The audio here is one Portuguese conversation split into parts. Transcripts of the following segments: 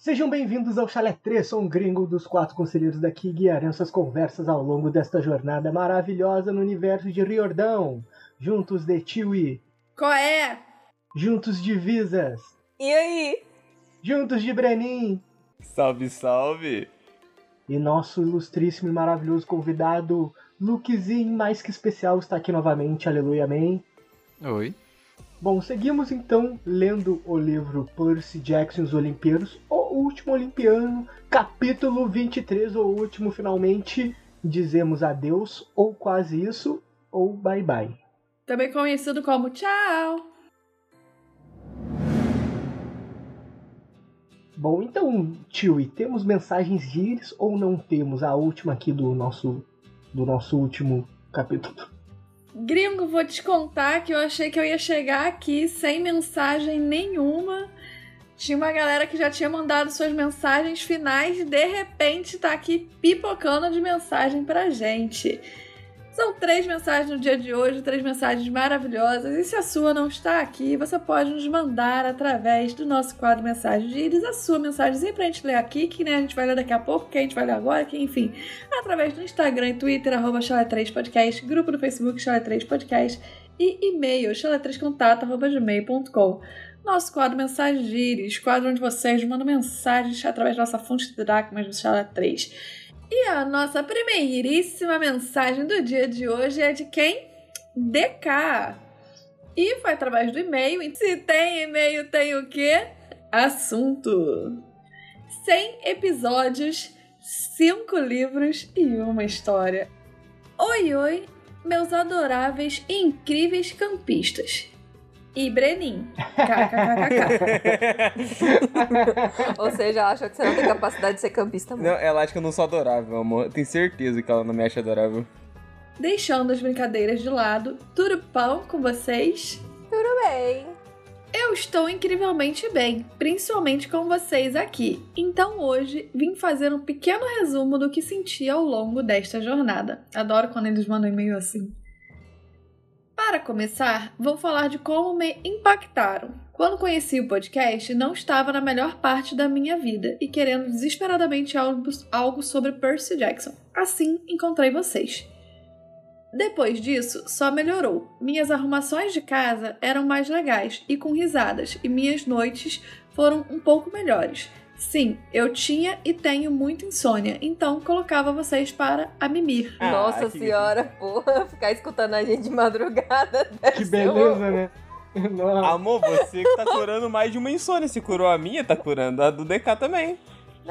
Sejam bem-vindos ao Chalé 3, sou um gringo dos quatro conselheiros daqui guiarão essas conversas ao longo desta jornada maravilhosa no universo de Riordão. Juntos de Tiwi. Qual é? Juntos de Visas. E aí? Juntos de Brenin. Salve, salve! E nosso ilustríssimo e maravilhoso convidado, Lukezinho, mais que especial, está aqui novamente. Aleluia, amém. Oi. Bom, seguimos então lendo o livro Percy Jackson e os Olimpianos, o último olimpiano, capítulo 23, o último finalmente. Dizemos adeus, ou quase isso, ou bye bye. Também conhecido como tchau. Bom, então, tio, e temos mensagens de íris ou não temos a última aqui do nosso do nosso último capítulo? Gringo, vou te contar que eu achei que eu ia chegar aqui sem mensagem nenhuma. Tinha uma galera que já tinha mandado suas mensagens finais de repente tá aqui pipocando de mensagem pra gente. São três mensagens no dia de hoje, três mensagens maravilhosas. E se a sua não está aqui, você pode nos mandar através do nosso quadro Mensagem de Íris a sua mensagenzinha pra gente ler aqui, que né, a gente vai ler daqui a pouco, que a gente vai ler agora, que enfim. Através do Instagram e Twitter, arroba Chalé3podcast, grupo do Facebook Chalé3podcast e e-mail chalé3contato.gmail.com. Nosso quadro Mensagem de Íris, quadro onde vocês mandam mensagens através da nossa fonte de Dracmas do Chalé 3. E a nossa primeiríssima mensagem do dia de hoje é de quem? DK. E foi através do e-mail. Se tem e-mail, tem o quê? Assunto. 100 episódios, 5 livros e uma história. Oi, oi, meus adoráveis e incríveis campistas. E Brenin. KKKK. Ou seja, ela acha que você não tem capacidade de ser campista. Não, ela acha que eu não sou adorável, amor. Eu tenho certeza que ela não me acha adorável. Deixando as brincadeiras de lado, tudo pão com vocês? Tudo bem. Eu estou incrivelmente bem, principalmente com vocês aqui. Então hoje vim fazer um pequeno resumo do que senti ao longo desta jornada. Adoro quando eles mandam e-mail assim. Para começar, vou falar de como me impactaram. Quando conheci o podcast, não estava na melhor parte da minha vida e querendo desesperadamente algo, sobre Percy Jackson. Assim, encontrei vocês. Depois disso, só melhorou. Minhas arrumações de casa eram mais legais e com risadas, e minhas noites foram um pouco melhores. Sim, eu tinha e tenho muita insônia, então colocava vocês para a mimir. Ah, Nossa que- senhora, porra, ficar escutando a gente de madrugada. deve Que ser um- beleza, né? Nossa. Amor, você que tá curando mais de uma insônia. Se curou a minha, tá curando a do DK também.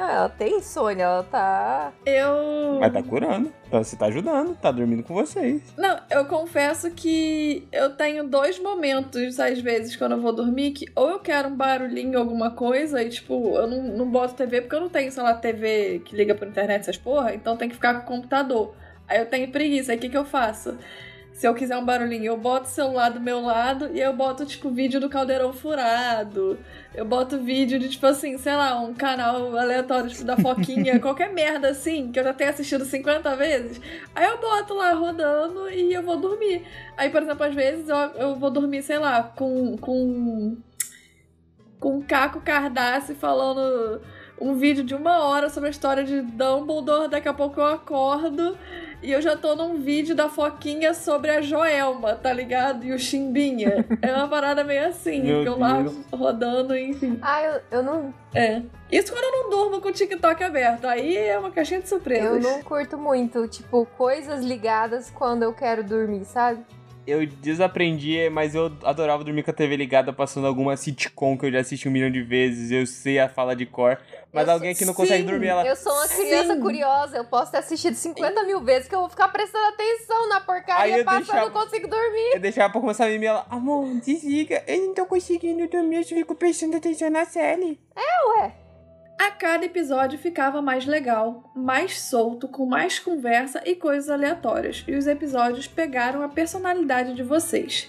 Não, ela tem insônia, ela tá. Eu. Mas tá curando. Então você tá ajudando, tá dormindo com vocês. Não, eu confesso que eu tenho dois momentos, às vezes, quando eu vou dormir, que ou eu quero um barulhinho, alguma coisa, e tipo, eu não, não boto TV, porque eu não tenho, sei lá, TV que liga pra internet, essas porra, então tem que ficar com o computador. Aí eu tenho preguiça, aí o que, que eu faço? Se eu quiser um barulhinho, eu boto o celular do meu lado e eu boto, tipo, vídeo do caldeirão furado. Eu boto vídeo de, tipo assim, sei lá, um canal aleatório, tipo, da Foquinha, qualquer merda assim, que eu já tenho assistido 50 vezes. Aí eu boto lá rodando e eu vou dormir. Aí, por exemplo, às vezes eu, eu vou dormir, sei lá, com. com. com Caco Cardassi falando um vídeo de uma hora sobre a história de Dumbledore. Daqui a pouco eu acordo e eu já tô num vídeo da Foquinha sobre a Joelma, tá ligado? E o Chimbinha. É uma parada meio assim, Meu que eu lá rodando, enfim. Ah, eu, eu não. É. Isso quando eu não durmo com o TikTok aberto. Aí é uma caixinha de Eu surpresas. não curto muito, tipo, coisas ligadas quando eu quero dormir, sabe? Eu desaprendi, mas eu adorava dormir com a TV ligada passando alguma sitcom que eu já assisti um milhão de vezes. Eu sei a fala de cor. Mas Eu alguém sou- que não consegue Sim, dormir, ela. Eu sou uma criança Sim. curiosa, eu posso ter assistido 50 mil vezes que eu vou ficar prestando atenção na Aí porcaria eu passando, deixava- eu não consigo dormir. Eu deixava pra começar a mimir ela. Amor, desliga. Eu não tô conseguindo dormir, eu fico prestando atenção na série. Ué, A cada episódio ficava mais legal, mais solto, com mais conversa e coisas aleatórias, e os episódios pegaram a personalidade de vocês.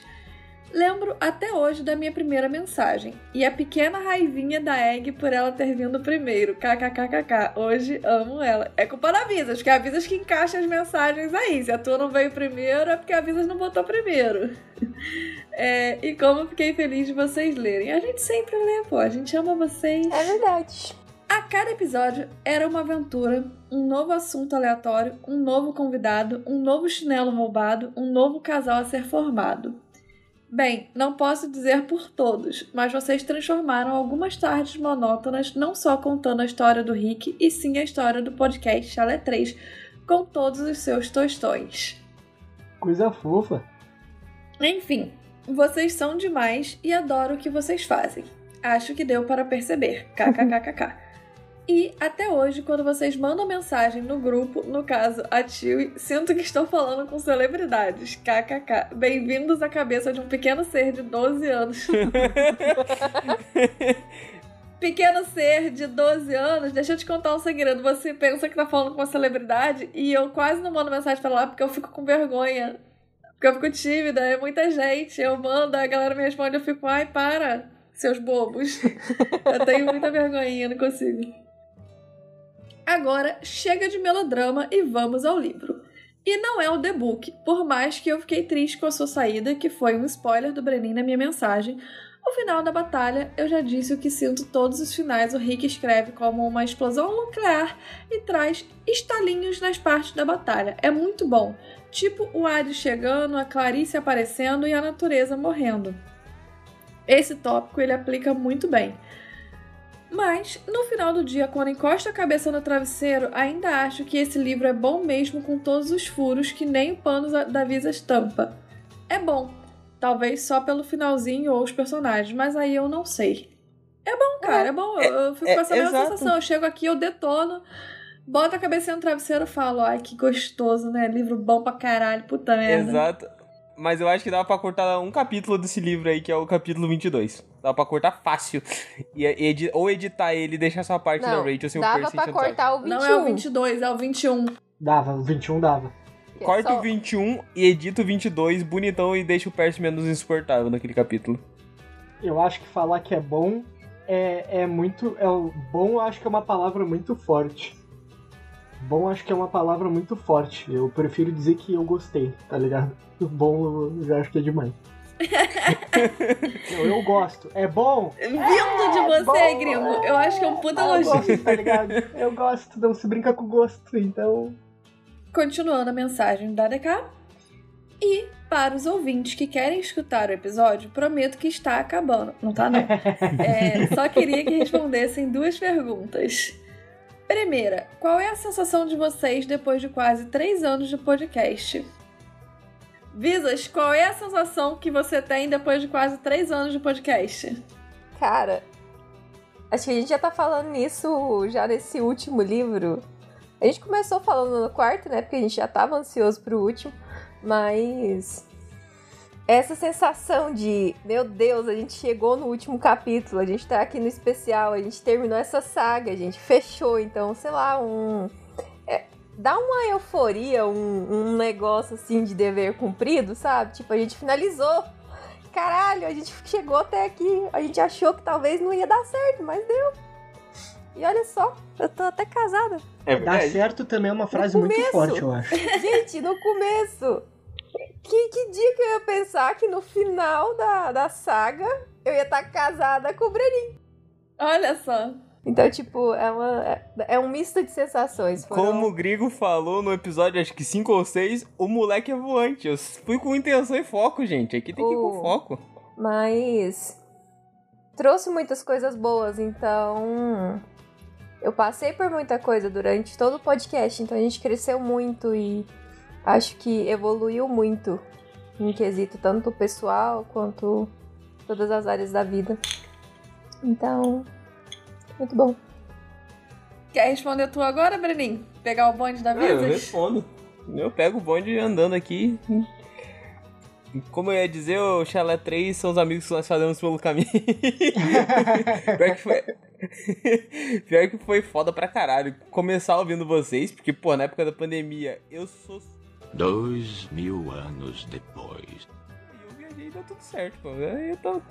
Lembro até hoje da minha primeira mensagem e a pequena raivinha da Egg por ela ter vindo primeiro. KKKKK. Hoje amo ela. É culpa da Visas, que é a Visas que encaixa as mensagens aí. Se a tua não veio primeiro, é porque a Visas não botou primeiro. É, e como eu fiquei feliz de vocês lerem. A gente sempre lê, pô. A gente ama vocês. é verdade. A cada episódio era uma aventura, um novo assunto aleatório, um novo convidado, um novo chinelo roubado, um novo casal a ser formado. Bem, não posso dizer por todos, mas vocês transformaram algumas tardes monótonas não só contando a história do Rick, e sim a história do podcast Chalé 3, com todos os seus tostões. Coisa fofa. Enfim, vocês são demais e adoro o que vocês fazem. Acho que deu para perceber. KKKKK. E até hoje, quando vocês mandam mensagem no grupo, no caso, a Tio, sinto que estou falando com celebridades. KKK. Bem-vindos à cabeça de um pequeno ser de 12 anos. pequeno ser de 12 anos, deixa eu te contar um segredo. Você pensa que tá falando com uma celebridade e eu quase não mando mensagem pra lá porque eu fico com vergonha. Porque eu fico tímida, é muita gente. Eu mando, a galera me responde, eu fico, ai, para, seus bobos. eu tenho muita vergonha, não consigo. Agora chega de melodrama e vamos ao livro. E não é o The Book, por mais que eu fiquei triste com a sua saída, que foi um spoiler do Brenin na minha mensagem. O final da batalha, eu já disse o que sinto todos os finais, o Rick escreve como uma explosão nuclear e traz estalinhos nas partes da batalha. É muito bom. Tipo o Hades chegando, a Clarice aparecendo e a natureza morrendo. Esse tópico ele aplica muito bem. Mas, no final do dia, quando encosta a cabeça no travesseiro, ainda acho que esse livro é bom mesmo com todos os furos que nem o pano da Visa estampa. É bom, talvez só pelo finalzinho ou os personagens, mas aí eu não sei. É bom, cara, é, é bom. Eu, eu fico é, com essa mesma sensação. Eu chego aqui, eu detono, boto a cabeça no travesseiro e falo, ai, que gostoso, né? Livro bom pra caralho, puta merda. Exato. Mas eu acho que dá pra cortar um capítulo desse livro aí, que é o capítulo 22. Dá pra cortar fácil. E, edi ou editar ele e deixar só a parte não, da Rachel sem o Percy. Dava pra cortar o 21. Não é o 22, é o 21. Dava, o 21 dava. Corta só... o 21 e edita o 22 bonitão e deixa o Percy menos insuportável naquele capítulo. Eu acho que falar que é bom é, é muito. É, bom, acho que é uma palavra muito forte. Bom, acho que é uma palavra muito forte. Eu prefiro dizer que eu gostei, tá ligado? Bom, eu já acho que é demais. eu, eu, gosto. É bom? Vindo é, de você, bom, gringo, eu acho que é um puta ah, elogio. Eu gosto, tá ligado? Eu gosto, não se brinca com gosto, então. Continuando a mensagem da DK. E para os ouvintes que querem escutar o episódio, prometo que está acabando. Não tá, não. É, só queria que respondessem duas perguntas. Primeira, qual é a sensação de vocês depois de quase três anos de podcast? Visas, qual é a sensação que você tem depois de quase três anos de podcast? Cara, acho que a gente já tá falando nisso já nesse último livro. A gente começou falando no quarto, né? Porque a gente já tava ansioso pro último. Mas essa sensação de, meu Deus, a gente chegou no último capítulo, a gente tá aqui no especial, a gente terminou essa saga, a gente fechou, então, sei lá, um dá uma euforia, um, um negócio assim de dever cumprido, sabe? Tipo, a gente finalizou. Caralho, a gente chegou até aqui. A gente achou que talvez não ia dar certo, mas deu. E olha só, eu tô até casada. É Dar certo também é uma frase muito forte, eu acho. Gente, no começo, que, que dia que eu ia pensar que no final da, da saga eu ia estar tá casada com o Brenin? Olha só. Então, tipo, é, uma, é, é um misto de sensações. Foram... Como o Grigo falou no episódio, acho que 5 ou 6, o moleque é voante. Eu fui com intenção e foco, gente. Aqui tem que ir com foco. Mas. Trouxe muitas coisas boas, então. Eu passei por muita coisa durante todo o podcast, então a gente cresceu muito e acho que evoluiu muito em quesito tanto pessoal quanto todas as áreas da vida. Então, muito bom. Quer responder tu agora, Brenin? Pegar o bonde da vida? Ah, eu respondo. Eu pego o bonde andando aqui. Como eu ia dizer, o Chalé 3 são os amigos que nós fazemos pelo caminho. Pior que foi. Pior que foi foda pra caralho. Começar ouvindo vocês, porque, pô, na época da pandemia, eu sou. Dois mil anos depois. Eu viajei e deu tudo certo, pô. Tô...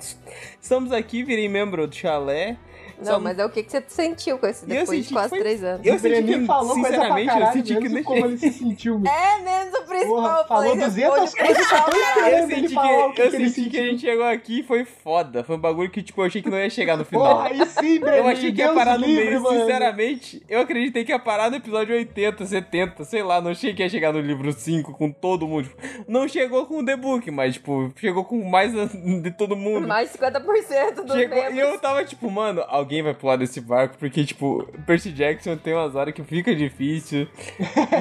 Estamos aqui, virei membro do Chalé. Não, mas é o que, que você sentiu com esse depois de quase foi... três anos. Eu senti que, falou sinceramente, eu senti que como ele se sentiu. É, menos o principal. Porra, eu falou falei, 200 responde o coisas, só cara. esperando. Eu ele senti, que, eu que ele senti que a gente chegou aqui e foi foda. Foi um bagulho que, tipo, eu achei que não ia chegar no final. Porra, aí sim, eu Breninho, achei que ia parar no meio, mano. sinceramente. Eu acreditei que ia parar no episódio 80, 70, sei lá. Não achei que ia chegar no livro 5 com todo mundo. Tipo, não chegou com o The Book, mas, tipo, chegou com mais de todo mundo. Mais 50% dos Chegou, e eu tava tipo, mano, alguém vai pular desse barco, porque, tipo, Percy Jackson tem umas horas que fica difícil,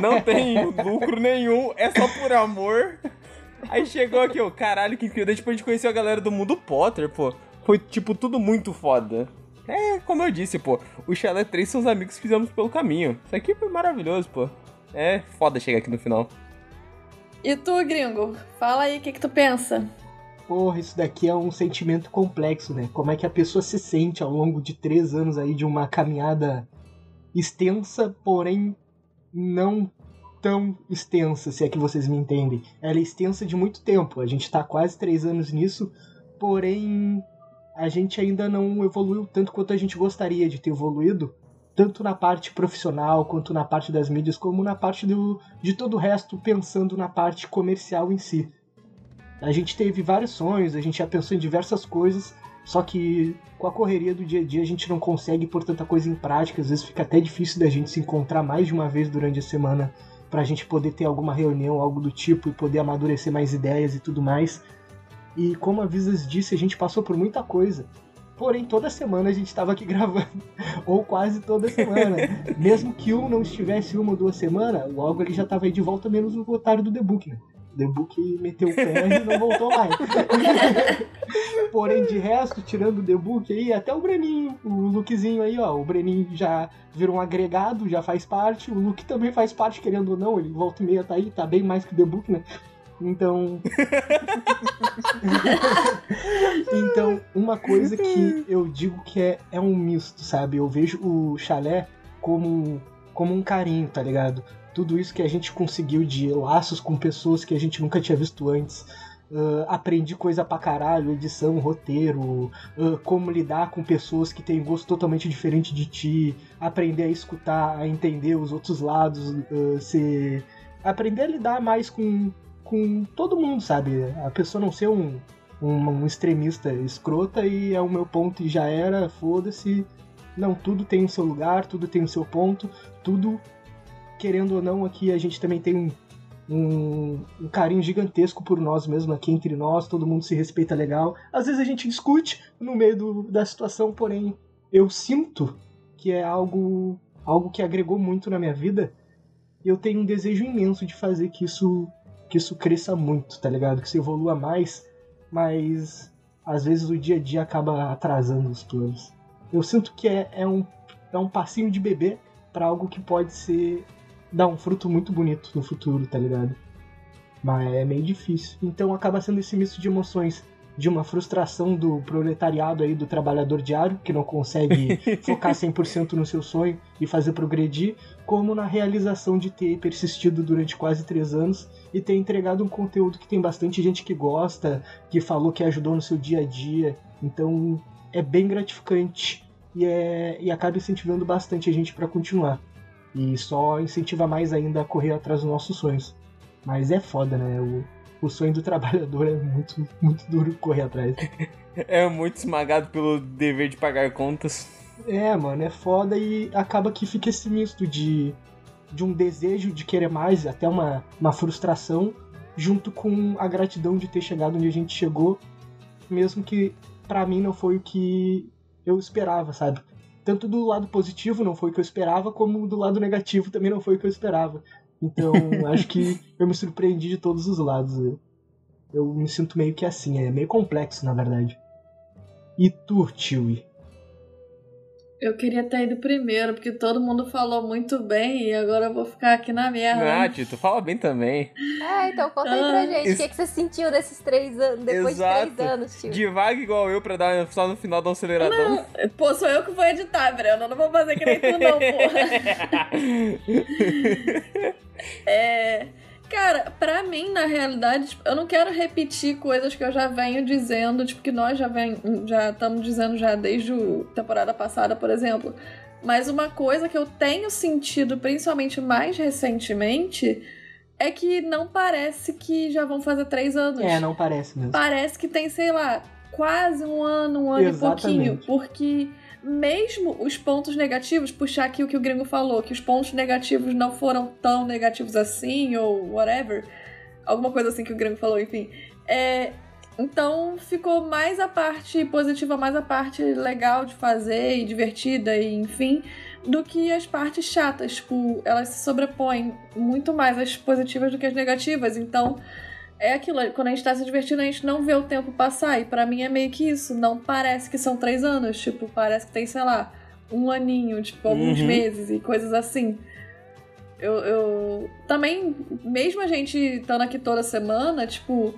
não tem lucro nenhum, é só por amor. Aí chegou aqui, ó, caralho, que incrível. Daí, tipo, a gente conheceu a galera do mundo Potter, pô. Foi, tipo, tudo muito foda. É, como eu disse, pô, o Chalé 3 são os amigos que fizemos pelo caminho. Isso aqui foi maravilhoso, pô. É foda chegar aqui no final. E tu, gringo? Fala aí, o que, que tu pensa? Porra, isso daqui é um sentimento complexo, né? Como é que a pessoa se sente ao longo de três anos aí de uma caminhada extensa, porém não tão extensa, se é que vocês me entendem. Ela é extensa de muito tempo. A gente tá quase três anos nisso, porém a gente ainda não evoluiu tanto quanto a gente gostaria de ter evoluído, tanto na parte profissional quanto na parte das mídias, como na parte do, de todo o resto, pensando na parte comercial em si. A gente teve vários sonhos, a gente já pensou em diversas coisas, só que com a correria do dia a dia a gente não consegue pôr tanta coisa em prática, às vezes fica até difícil da gente se encontrar mais de uma vez durante a semana pra gente poder ter alguma reunião, algo do tipo, e poder amadurecer mais ideias e tudo mais. E como a Visas disse, a gente passou por muita coisa. Porém, toda semana a gente estava aqui gravando. ou quase toda semana. Mesmo que um não estivesse uma ou duas semanas, logo ele já estava aí de volta, menos o otário do The Book, né? The Book meteu o pé e não voltou mais. Porém, de resto, tirando o The Book aí, até o Breninho, o Lukezinho aí, ó. O Breninho já virou um agregado, já faz parte. O Luke também faz parte, querendo ou não. Ele volta e meia tá aí, tá bem mais que o The Book, né? Então. então, uma coisa que eu digo que é, é um misto, sabe? Eu vejo o chalé como, como um carinho, tá ligado? Tudo isso que a gente conseguiu de laços com pessoas que a gente nunca tinha visto antes. Uh, aprendi coisa pra caralho, edição, roteiro, uh, como lidar com pessoas que têm gosto totalmente diferente de ti, aprender a escutar, a entender os outros lados, uh, ser... aprender a lidar mais com, com todo mundo, sabe? A pessoa não ser um, um, um extremista escrota e é o meu ponto e já era, foda-se. Não, tudo tem o seu lugar, tudo tem o seu ponto, tudo, querendo ou não, aqui a gente também tem um, um, um carinho gigantesco por nós mesmos aqui entre nós, todo mundo se respeita legal. Às vezes a gente discute no meio do, da situação, porém eu sinto que é algo, algo que agregou muito na minha vida. Eu tenho um desejo imenso de fazer que isso que isso cresça muito, tá ligado? Que isso evolua mais, mas às vezes o dia a dia acaba atrasando os planos. Eu sinto que é, é, um, é um passinho de bebê para algo que pode ser dar um fruto muito bonito no futuro, tá ligado? Mas é meio difícil. Então acaba sendo esse misto de emoções de uma frustração do proletariado aí, do trabalhador diário, que não consegue focar 100% no seu sonho e fazer progredir, como na realização de ter persistido durante quase três anos e ter entregado um conteúdo que tem bastante gente que gosta, que falou que ajudou no seu dia a dia. Então é bem gratificante e, é, e acaba incentivando bastante a gente para continuar. E só incentiva mais ainda a correr atrás dos nossos sonhos. Mas é foda, né? O, o sonho do trabalhador é muito, muito duro correr atrás. É muito esmagado pelo dever de pagar contas. É, mano, é foda e acaba que fica esse misto de, de um desejo de querer mais, até uma, uma frustração, junto com a gratidão de ter chegado onde a gente chegou, mesmo que para mim não foi o que eu esperava, sabe? Tanto do lado positivo não foi o que eu esperava, como do lado negativo também não foi o que eu esperava. Então, acho que eu me surpreendi de todos os lados. Eu, eu me sinto meio que assim, é meio complexo, na verdade. E tu, Tiwi? Eu queria ter ido primeiro, porque todo mundo falou muito bem e agora eu vou ficar aqui na merda. Ah, Tito, fala bem também. É, então conta aí pra Ah, gente. O isso- que, que você sentiu nesses três anos, depois Exato. de três anos, tio? Devaga igual eu pra dar só no final dar um aceleradão. Não, pô, sou eu que vou editar, Breno. Eu não vou fazer que nem tu, não, porra. É. Cara, pra mim, na realidade, tipo, eu não quero repetir coisas que eu já venho dizendo, tipo, que nós já vem, já estamos dizendo já desde a temporada passada, por exemplo. Mas uma coisa que eu tenho sentido, principalmente mais recentemente, é que não parece que já vão fazer três anos. É, não parece mesmo. Parece que tem, sei lá, quase um ano, um ano Exatamente. e pouquinho. Porque mesmo os pontos negativos, puxar aqui o que o gringo falou, que os pontos negativos não foram tão negativos assim, ou whatever. Alguma coisa assim que o gringo falou, enfim. É, então ficou mais a parte positiva, mais a parte legal de fazer e divertida, e enfim, do que as partes chatas. Tipo, elas se sobrepõem muito mais as positivas do que as negativas. Então, é aquilo, quando a gente tá se divertindo, a gente não vê o tempo passar. E pra mim é meio que isso. Não parece que são três anos. Tipo, parece que tem, sei lá, um aninho, tipo, alguns Uhum. meses e coisas assim. Eu, eu. Também, mesmo a gente estando aqui toda semana, tipo.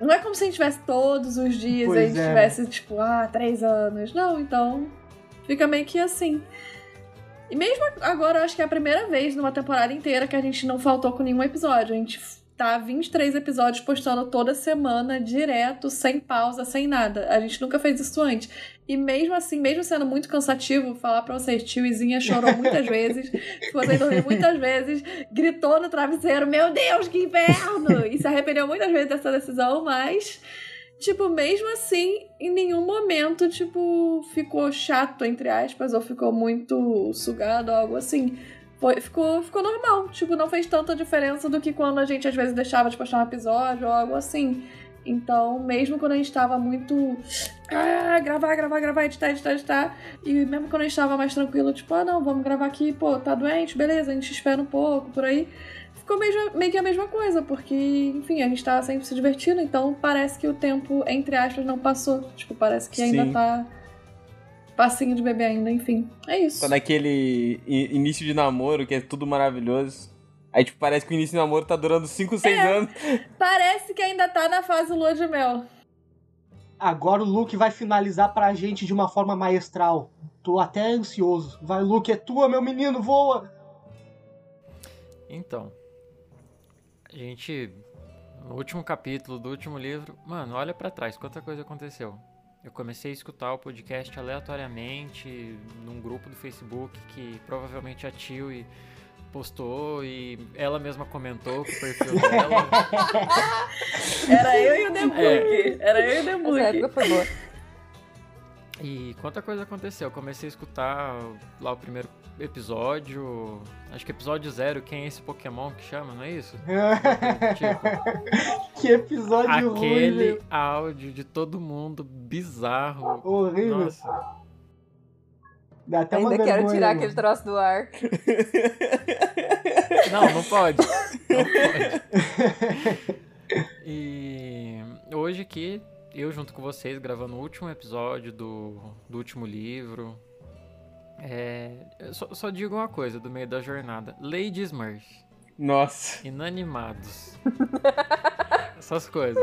Não é como se a gente tivesse todos os dias e a Pois gente é. tivesse, tipo, ah, três anos. Não, então. Fica meio que assim. E mesmo agora, eu acho que é a primeira vez numa temporada inteira que a gente não faltou com nenhum episódio. A gente tá 23 episódios postando toda semana, direto, sem pausa, sem nada. A gente nunca fez isso antes. E mesmo assim, mesmo sendo muito cansativo, falar pra vocês, tiozinha chorou muitas vezes, ficou sem dormir muitas vezes, gritou no travesseiro, meu Deus, que inferno! E se arrependeu muitas vezes dessa decisão, mas Tipo, mesmo assim, em nenhum momento, tipo, ficou chato, entre aspas, ou ficou muito sugado, algo assim. Foi, ficou, ficou normal. Tipo, não fez tanta diferença do que quando a gente às vezes deixava de postar um episódio ou algo assim. Então, mesmo quando a gente tava muito. Ah, gravar, gravar, gravar, editar, editar, editar. E mesmo quando a gente tava mais tranquilo, tipo, ah, não, vamos gravar aqui, pô, tá doente, beleza, a gente espera um pouco, por aí ficou meio, meio que a mesma coisa, porque, enfim, a gente tá sempre se divertindo, então parece que o tempo, entre aspas, não passou. Tipo, parece que ainda Sim. tá passinho de bebê ainda, enfim. É isso. Tá naquele início de namoro que é tudo maravilhoso. Aí, tipo, parece que o início de namoro tá durando 5, 6 É. anos. Parece que ainda tá na fase lua de mel. Agora o Luke vai finalizar pra gente de uma forma maestral. Tô até ansioso. Vai, Luke, é tua, meu menino, voa! Então, a gente no último capítulo do último livro, mano, olha pra trás, quanta coisa aconteceu. Eu comecei a escutar o podcast aleatoriamente num grupo do Facebook que provavelmente a Tio e postou e ela mesma comentou com o perfil dela. Era eu e o Debug. Era eu e o Essa Debug. época foi boa. E quanta coisa aconteceu. Eu comecei a escutar lá o primeiro episódio. Acho que episódio zero, quem é esse Pokémon que chama, não é isso? Tipo, que episódio ruim, aquele velho. áudio de todo mundo bizarro. Horrível. Nossa. Dá até uma Ainda quero vergonha, tirar mano. aquele troço do ar. Não, não pode. Não pode. E hoje aqui, eu junto com vocês, gravando o último episódio do, do último livro. É, eu só, só digo uma coisa do meio da jornada. Lady Smurf, Nossa. inanimados. Essas coisas.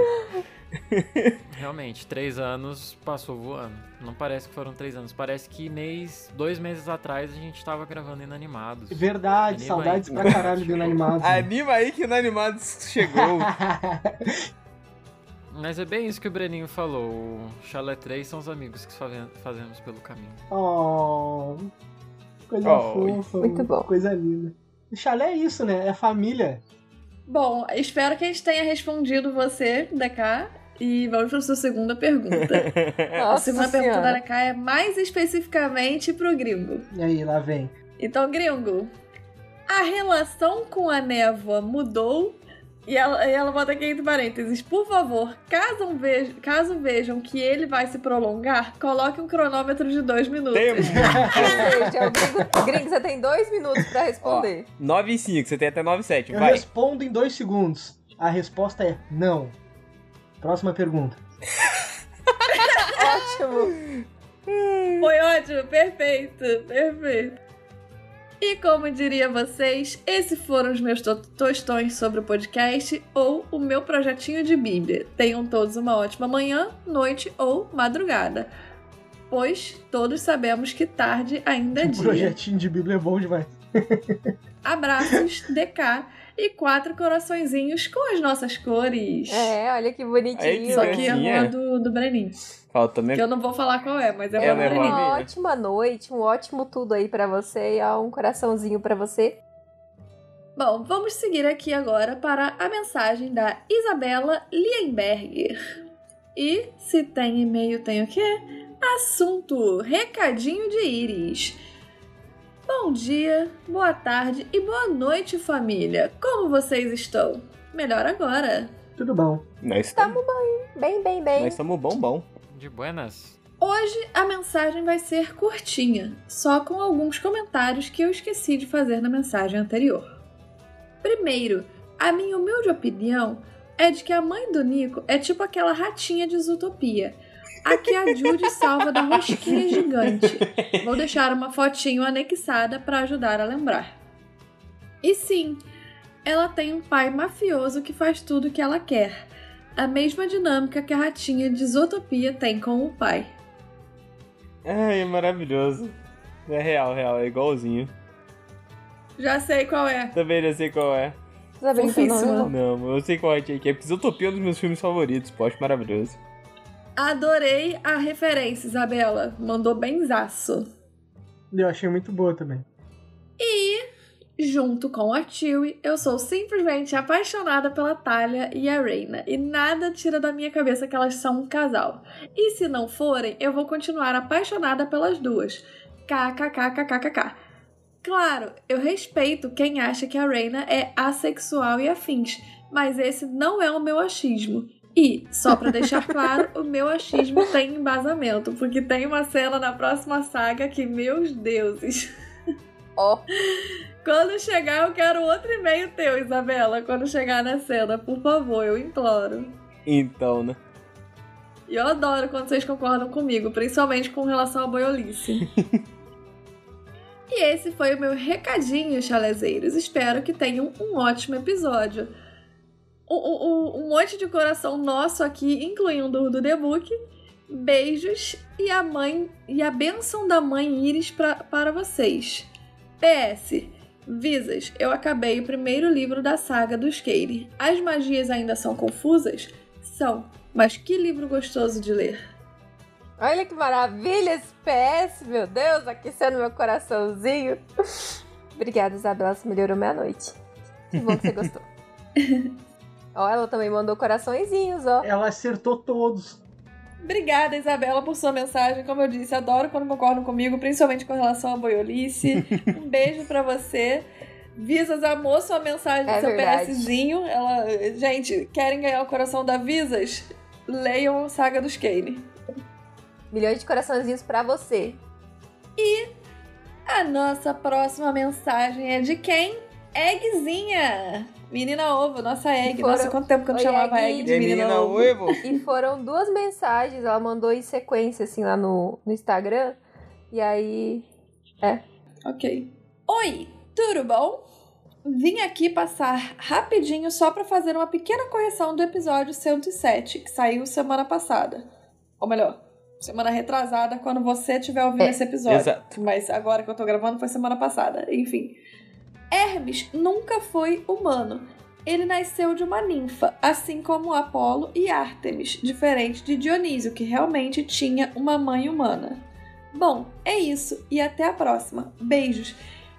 Realmente, três anos passou voando. Não parece que foram três anos. Parece que mês, dois meses atrás a gente tava gravando inanimados. Verdade, Anima saudades aí. pra caralho do Inanimado. Anima aí que Inanimados chegou. Mas é bem isso que o Breninho falou. O Chalé 3 são os amigos que faze- fazemos pelo caminho. oh, coisa Oh, fofa. muito bom. Coisa linda. O chalé é isso, né? É família. Bom, espero que a gente tenha respondido você, DK. E vamos para sua segunda pergunta. A segunda pergunta da senhora. DK é mais especificamente pro gringo. E aí, lá vem. Então, gringo, a relação com a névoa mudou? E ela, e ela bota aqui entre parênteses, por favor, caso, vejam, caso vejam que ele vai se prolongar, coloque um cronômetro de dois minutos. Ou seja, gringo, gringo, você tem dois minutos pra responder. 9 e 5, você tem até 9 e 7. Eu Vai. respondo em dois segundos. A resposta é não. Próxima pergunta. Ótimo. Foi ótimo, perfeito, perfeito. E como diria vocês, esses foram os meus to- tostões sobre o podcast ou o meu projetinho de Bíblia. Tenham todos uma ótima manhã, noite ou madrugada. Pois todos sabemos que tarde ainda é Um dia. projetinho de Bíblia é bom demais. Abraços, DK e quatro coraçõezinhos com as nossas cores. É, olha que bonitinho. Aí que Só que é gracinha. uma do, do Breninho. Falta, né? Que eu não vou falar qual é, mas é É, uma do Breninho. Rob? Uma ótima noite, um ótimo tudo aí pra você e ó, um coraçãozinho pra você. Bom, vamos seguir aqui agora para a mensagem da Isabela Lienberger. E se tem e-mail, tem o quê? Assunto: Recadinho de Iris. Bom dia, boa tarde e boa noite, família. Como vocês estão? Melhor agora. Tudo bom. Nós Estamos bem, bem, bem. Nós estamos bom, bom. De buenas. Hoje a mensagem vai ser curtinha, só com alguns comentários que eu esqueci de fazer na mensagem anterior. Primeiro, a minha humilde opinião é de que a mãe do Nico é tipo aquela ratinha de Zootopia. A que a Judy salva da rosquinha gigante. Vou deixar uma fotinho anexada para ajudar a lembrar. E sim, ela tem um pai mafioso que faz tudo o que ela quer. A mesma dinâmica que a ratinha de Zootopia tem com o pai. Ai, é maravilhoso. É real, real, é igualzinho. Já sei qual é. Também já sei qual é. Fofíssimo. nome? Não, eu sei qual é que é, porque Isotopia é um dos meus filmes favoritos, pô, acho maravilhoso. Adorei a referência, Isabela. Mandou benzaço. Eu achei muito boa também. Junto com a Chewie, eu sou simplesmente apaixonada pela Talia e a Reina, e nada tira da minha cabeça que elas são um casal. E se não forem, eu vou continuar apaixonada pelas duas. KKKKKK. Claro, eu respeito quem acha que a Reina é assexual e afins, mas esse não é o meu achismo. E, só pra deixar claro, o meu achismo tem embasamento, porque tem uma cena na próxima saga que, meus deuses. Ó, Quando chegar, eu quero outro e-mail teu, Isabela. Quando chegar na cena, por favor, eu imploro. Então, né? E eu adoro quando vocês concordam comigo, principalmente com relação à boiolice. e esse foi o meu recadinho, chalezeiros. Espero que tenham um ótimo episódio. Um, um- um monte de coração nosso aqui, incluindo o do The Book. Beijos e a mãe e a benção da mãe Iris pra, para vocês. PS. Visas, eu acabei o primeiro livro da saga do Skate. As magias ainda são confusas? São, mas que livro gostoso de ler. olha que maravilha esse PS, meu Deus, aquecendo meu coraçãozinho. Obrigada, Isabela, você melhorou minha noite. Que bom que você gostou. ó, ela também mandou coraçõezinhos, ó. Ela acertou todos. Obrigada, Isabela, por sua mensagem. Como eu disse, adoro quando concordam comigo, principalmente com relação à boiolice. um beijo pra você. Visas amou sua mensagem do É seu verdade. PSzinho. Ela, gente, querem ganhar o coração da Visas? Leiam a Saga dos Kane. Milhões de coraçãozinhos pra você. A nossa próxima mensagem é de quem? Eggzinha! Menina ovo, nossa Egg. Foram- Nossa, quanto tempo que eu não Oi, chamava Egg. Egg de E a menina, menina ovo. Uevo? E foram duas mensagens, ela mandou em sequência, assim, lá no, no Instagram. E aí. Ok. Oi, tudo bom? Vim aqui passar rapidinho só pra fazer uma pequena correção do episódio 107, que saiu semana passada. Ou melhor, semana retrasada, quando você estiver ouvindo É, esse episódio. Exato. Mas agora que eu tô gravando foi semana passada. Enfim. Hermes nunca foi humano. Ele nasceu de uma ninfa, assim como Apolo e Ártemis, diferente de Dionísio, que realmente tinha uma mãe humana. Bom, é isso e até a próxima. Beijos.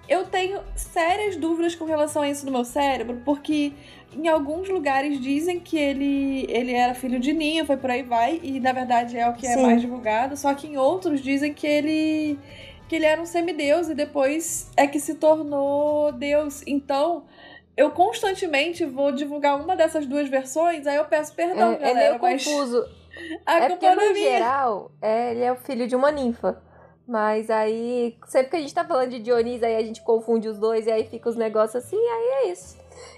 Eu tenho sérias dúvidas com relação a isso no meu cérebro, porque em alguns lugares dizem que ele, ele era filho de ninfa e por aí vai, e na verdade é o que é Sim. mais divulgado, só que em outros dizem que ele que ele era um semideus e depois é que se tornou deus. Então, eu constantemente vou divulgar uma dessas duas versões, aí eu peço perdão, é, é galera, meio mas confuso. a É porque, não é no geral, é, ele é o filho de uma ninfa. Mas aí, sempre que a gente tá falando de Dionísio, aí a gente confunde os dois e aí fica os negócios assim, aí é isso.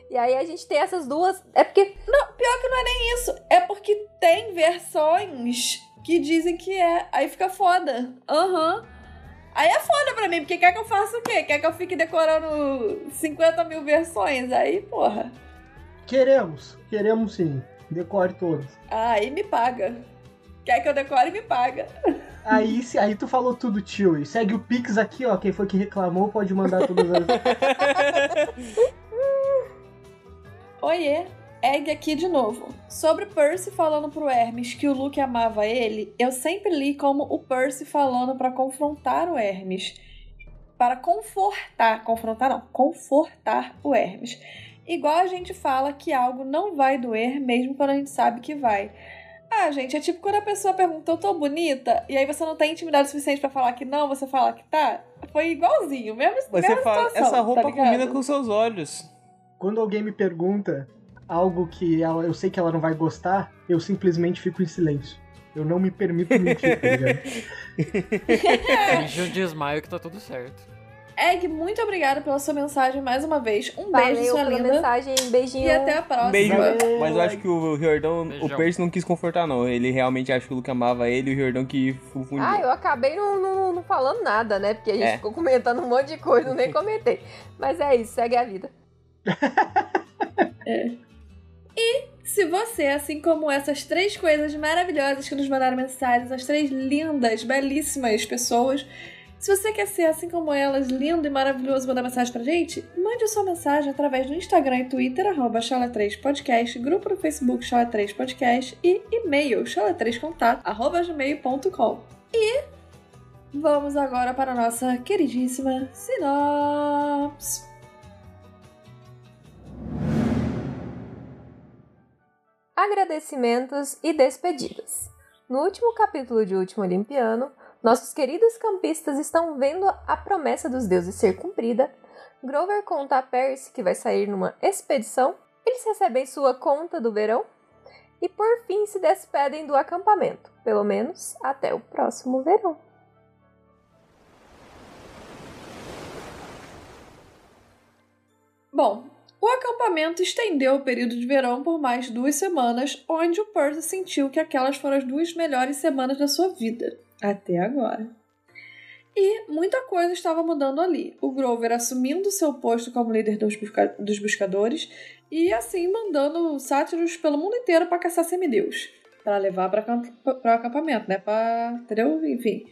E aí a gente tem essas duas. É porque. Pior que não é nem isso. É porque tem versões que dizem que é. Aí fica foda. Aham. Aí é foda pra mim, porque quer que eu faça o quê? Quer que eu fique decorando 50 mil versões? Aí, porra. Queremos, queremos sim. Decore todos. Aí me paga. Quer que eu decore, me paga. Aí, se, aí tu falou tudo, tio. E segue o Pix aqui, ó. Quem foi que reclamou pode mandar todas as. Oiê, Egg aqui de novo. Sobre Percy falando pro Hermes que o Luke amava ele, eu sempre li como o Percy falando pra confrontar o Hermes. para confortar, confrontar não, confortar o Hermes. Igual a gente fala que algo não vai doer, mesmo quando a gente sabe que vai. Ah, gente, é tipo quando a pessoa pergunta, eu tô bonita? E aí você não tem intimidade suficiente pra falar que não, você fala que tá? Foi igualzinho, mesmo Você mesma fala, situação, essa roupa tá combina com seus olhos. Quando alguém me pergunta algo que ela, eu sei que ela não vai gostar, eu simplesmente fico em silêncio. Eu não me permito mentir, tá ligado? Finge um desmaio que tá tudo certo. Egg, muito obrigada pela sua mensagem mais uma vez. Um Valeu beijo, sua pela linda. mensagem, beijinho. E até a próxima. Beijo. Valeu, Mas eu acho que o Riordão, o. Percy não quis confortar, não. Ele realmente achou que o Luke amava ele e o Riordão que confundiu. Ah, eu acabei não, não, não falando nada, né? Porque a gente É. ficou comentando um monte de coisa, eu nem comentei. Mas é isso, segue a vida. Se você, assim como essas três coisas maravilhosas que nos mandaram mensagens, as três lindas, belíssimas pessoas, se você quer ser assim como elas, lindo e maravilhoso, mandar mensagem pra gente, mande sua mensagem através do Instagram e Twitter, arroba chala3podcast, grupo no Facebook chala3podcast e e-mail chala3contato, arroba gmail.com. E vamos agora para a nossa queridíssima sinopse. Agradecimentos e despedidas. No último capítulo de Último Olimpiano, nossos queridos campistas estão vendo a promessa dos deuses ser cumprida. Grover conta a Percy que vai sair numa expedição. Eles recebem sua conta do verão. E por fim se despedem do acampamento, pelo menos até o próximo verão. Bom, o acampamento estendeu o período de verão por mais duas semanas, onde o Percy sentiu que aquelas foram as duas melhores semanas da sua vida, até agora. E muita coisa estava mudando ali. O Grover assumindo seu posto como líder dos, busca- dos buscadores e assim mandando sátiros pelo mundo inteiro para caçar semideus. Para levar para o acampamento, né? Entendeu? Enfim.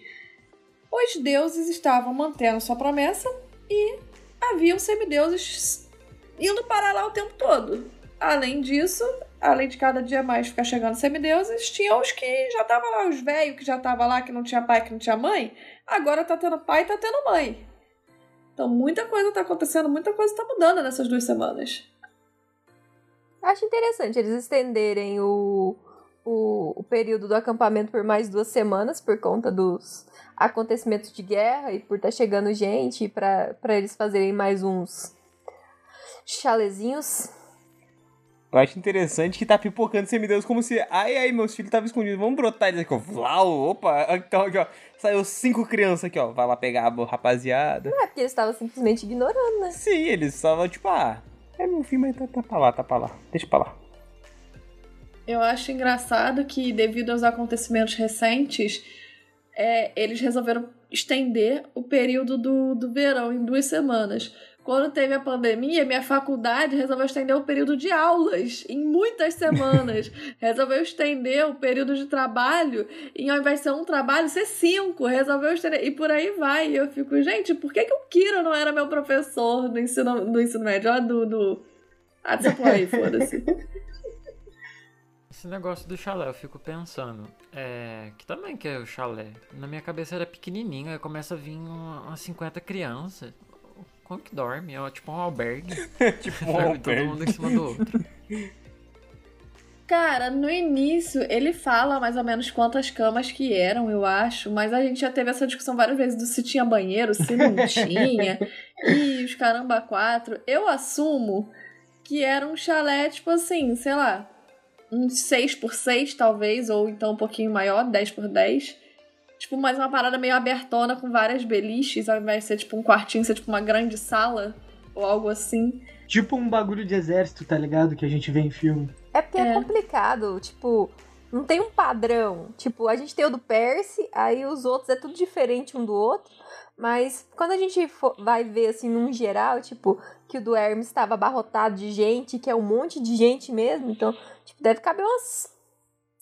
Os deuses estavam mantendo sua promessa e haviam semideuses indo para lá o tempo todo. Além disso, além de cada dia mais ficar chegando semideuses, tinha os que já estavam lá, os velhos que já estavam lá, que não tinha pai, que não tinha mãe. Agora tá tendo pai e tá tendo mãe. Então muita coisa tá acontecendo, muita coisa tá mudando nessas duas semanas. Acho interessante eles estenderem o, o, o período do acampamento por mais duas semanas por conta dos acontecimentos de guerra e por estar chegando gente para eles fazerem mais uns chalezinhos. Eu acho interessante que tá pipocando semideus como se. Ai, ai, meus filhos estavam escondidos. Vamos brotar eles aqui, ó. Vlau, opa. Então, aqui, ó. Saiu cinco crianças aqui, ó. Vai lá pegar a rapaziada. Não é porque eles estavam simplesmente ignorando, né? Sim, eles estavam tipo, ah. É meu filho, mas tá, tá pra lá, tá pra lá. Deixa pra lá. Eu acho engraçado que, devido aos acontecimentos recentes, é, eles resolveram estender o período do, do verão em duas semanas. Quando teve a pandemia, minha faculdade resolveu estender o período de aulas em muitas semanas. resolveu estender o período de trabalho, e ao invés de ser um trabalho, ser cinco. Resolveu estender. E por aí vai. E eu fico, gente, por que, que o Kiro não era meu professor do ensino, do ensino médio? Ó, do. do... Ah, aí, foda-se. Esse negócio do chalé, eu fico pensando. É. Que também que é o chalé. Na minha cabeça era pequenininho, aí começa a vir uma- umas 50 crianças. Como que dorme? É tipo um albergue. tipo, um Dorme todo albergue. mundo em cima do outro. Cara, no início ele fala mais ou menos quantas camas que eram, eu acho, mas a gente já teve essa discussão várias vezes do se tinha banheiro, se não tinha, e os caramba quatro. Eu assumo que era um chalé, tipo assim, sei lá, uns 6 por 6 talvez, ou então um pouquinho maior, 10 por 10. Tipo, mais uma parada meio abertona com várias beliches, ao invés de ser tipo um quartinho, ser tipo uma grande sala, ou algo assim. Tipo um bagulho de exército, tá ligado? Que a gente vê em filme. É porque é. É. complicado, tipo, não tem um padrão. Tipo, a gente tem o do Percy, aí os outros é tudo diferente um do outro. Mas quando a gente for- vai ver, assim, num geral, tipo, que o do Hermes estava abarrotado de gente, que é um monte de gente mesmo, então, tipo, deve caber umas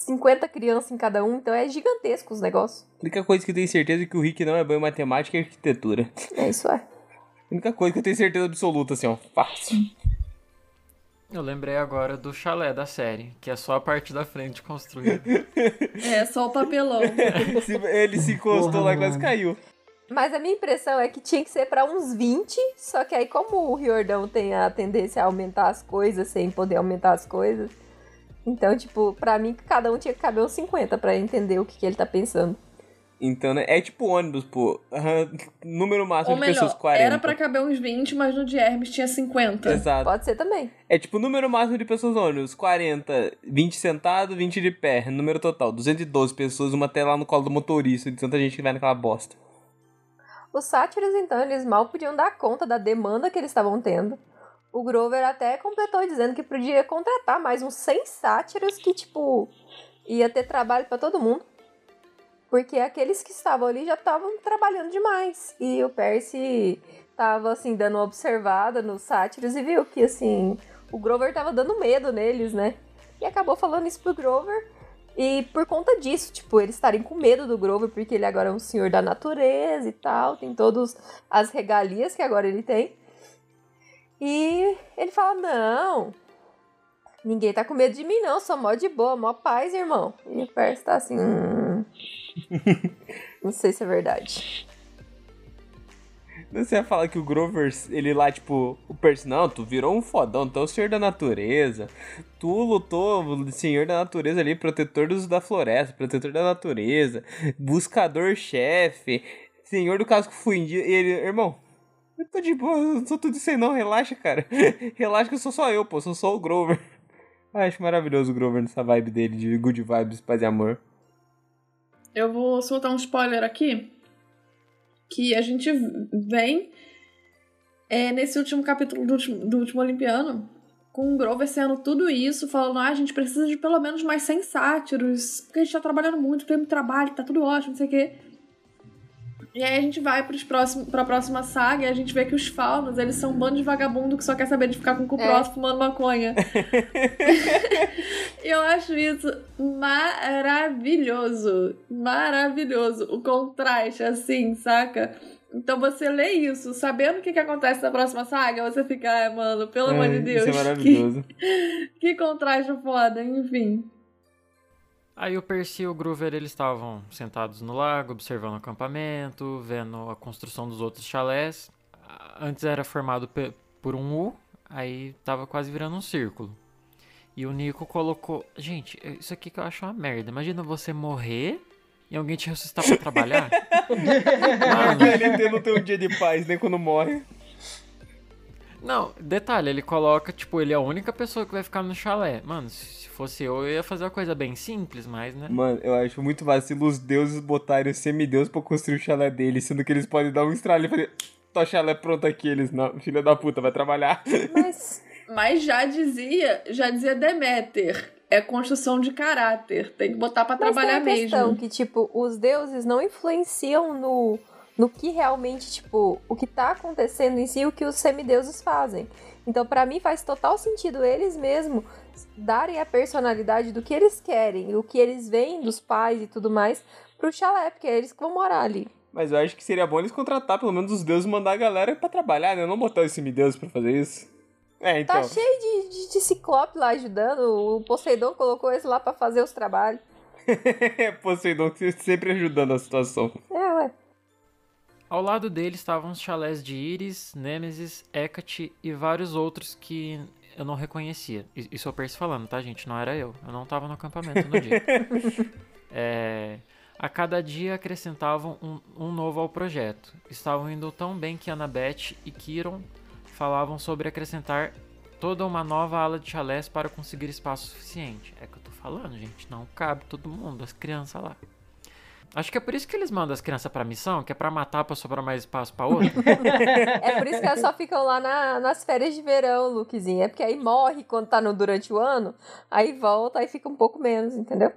50 crianças em cada um, então é gigantesco os negócios. A única coisa que eu tenho certeza é que o Rick não é bom em matemática e arquitetura. É isso é. A única coisa que eu tenho certeza absoluta, assim, ó. Fácil. Eu lembrei agora do chalé da série, que é só a parte da frente construída. É, só o papelão. Se- Ele se encostou Porra, lá e quase caiu. Mas a minha impressão é que tinha que ser pra uns 20, só que aí como o Riordão tem a tendência a aumentar as coisas sem poder aumentar as coisas, então, tipo, pra mim cada um tinha que caber uns 50 pra entender o que, que ele tá pensando. Então, né? É tipo ônibus, pô. Número máximo Ou de pessoas melhor, 40. era pra caber uns 20, mas no de Hermes tinha 50. Exato. Pode ser também. É tipo número máximo de pessoas ônibus: 40, 20 sentado, 20 de pé. Número total: 212 pessoas, uma até lá no colo do motorista, de tanta gente que vai naquela bosta. Os sátiros, então, eles mal podiam dar conta da demanda que eles estavam tendo. O Grover até completou dizendo que podia contratar mais uns 100 sátiros que, tipo, ia ter trabalho pra todo mundo. Porque aqueles que estavam ali já estavam trabalhando demais. E o Percy tava, assim, dando uma observada nos sátiros e viu que, assim, o Grover tava dando medo neles, né? E acabou falando isso pro Grover. E por conta disso, tipo, eles estarem com medo do Grover, porque ele agora é um senhor da natureza e tal, tem todas as regalias que agora ele tem. E ele fala: Não, ninguém tá com medo de mim, não, sou mó de boa, mó paz, irmão. E o Percy tá assim: hum, Não sei se é verdade. Você ia falar que o Grover, ele lá, tipo, o Percy, não, tu virou um fodão, tu é o senhor da natureza. Tu lutou, senhor da natureza ali, protetor dos, da floresta, protetor da natureza, buscador-chefe, senhor do casco fundido. E ele, irmão, eu tô de boa, eu não sou tudo isso aí não, relaxa, cara. relaxa que eu sou só eu, pô, sou só o Grover. Ah, acho maravilhoso o Grover nessa vibe dele de good vibes, paz e amor. Eu vou soltar um spoiler aqui. Que a gente vem é, nesse último capítulo do último, do último Olimpiano, com o Grover sendo tudo isso, falando: ah, a gente precisa de pelo menos mais 100 sátiros, porque a gente tá trabalhando muito, tem muito trabalho, tá tudo ótimo, não sei o quê. E aí a gente vai pros próximo, pra próxima saga e a gente vê que os faunos, eles são um bando de vagabundo que só quer saber de ficar com o cu É. próximo fumando maconha. E eu acho isso maravilhoso. Maravilhoso. O contraste, assim, saca? Então você lê isso, sabendo o que, que acontece na próxima saga, você fica, ah, mano, pelo amor de É, Deus. Isso é maravilhoso. Que, que contraste foda, enfim. Aí o Percy e o Groover eles estavam sentados no lago, observando o acampamento, vendo a construção dos outros chalés. Antes era formado por um U, aí tava quase virando um círculo. E o Nico colocou. Gente, isso aqui que eu acho uma merda. Imagina você morrer e alguém te ressuscitar pra trabalhar. A VLT não tem um dia de paz, nem quando morre. Não, detalhe, ele coloca, tipo, ele é a única pessoa que vai ficar no chalé. Mano, se fosse eu, eu ia fazer uma coisa bem simples, mas, né? Mano, eu acho muito vacilo os deuses botarem os semideus pra construir o chalé deles, sendo que eles podem dar um estralo e fazer. Tua chalé pronto aqui, eles não. Filha da puta, vai trabalhar. Mas Mas já dizia, já dizia Deméter, é construção de caráter. Tem que botar pra Mas trabalhar tem a questão mesmo. que, tipo, os deuses não influenciam no, no que realmente, tipo, o que tá acontecendo em si, o que os semideuses fazem. Então, pra mim, faz total sentido eles mesmo darem a personalidade do que eles querem, o que eles veem dos pais e tudo mais, pro chalé, porque é eles que vão morar ali. Mas eu acho que seria bom eles contratar pelo menos os deuses e mandar a galera pra trabalhar, né? Não botar os semideus pra fazer isso. É, então. Tá cheio de, de, de ciclope lá ajudando, o Poseidon colocou eles lá pra fazer os trabalhos. Poseidon sempre ajudando a situação. É, ué. Ao lado dele estavam os chalés de Iris, Nemesis, Hecate e vários outros que eu não reconhecia. Isso é o Percy falando, tá, gente? Não era eu. Eu não tava no acampamento no dia. É, a cada dia acrescentavam um, um novo ao projeto. Estavam indo tão bem que Annabeth e Kiron falavam sobre acrescentar toda uma nova ala de chalés para conseguir espaço suficiente. É que eu tô falando, gente. Não cabe todo mundo, as crianças lá. Acho que é por isso que eles mandam as crianças pra missão, que é pra matar pra sobrar mais espaço pra outra. É por isso que elas só ficam lá na- nas férias de verão, Lukezinho. É porque aí morre quando tá no, durante o ano, aí volta, aí fica um pouco menos, entendeu?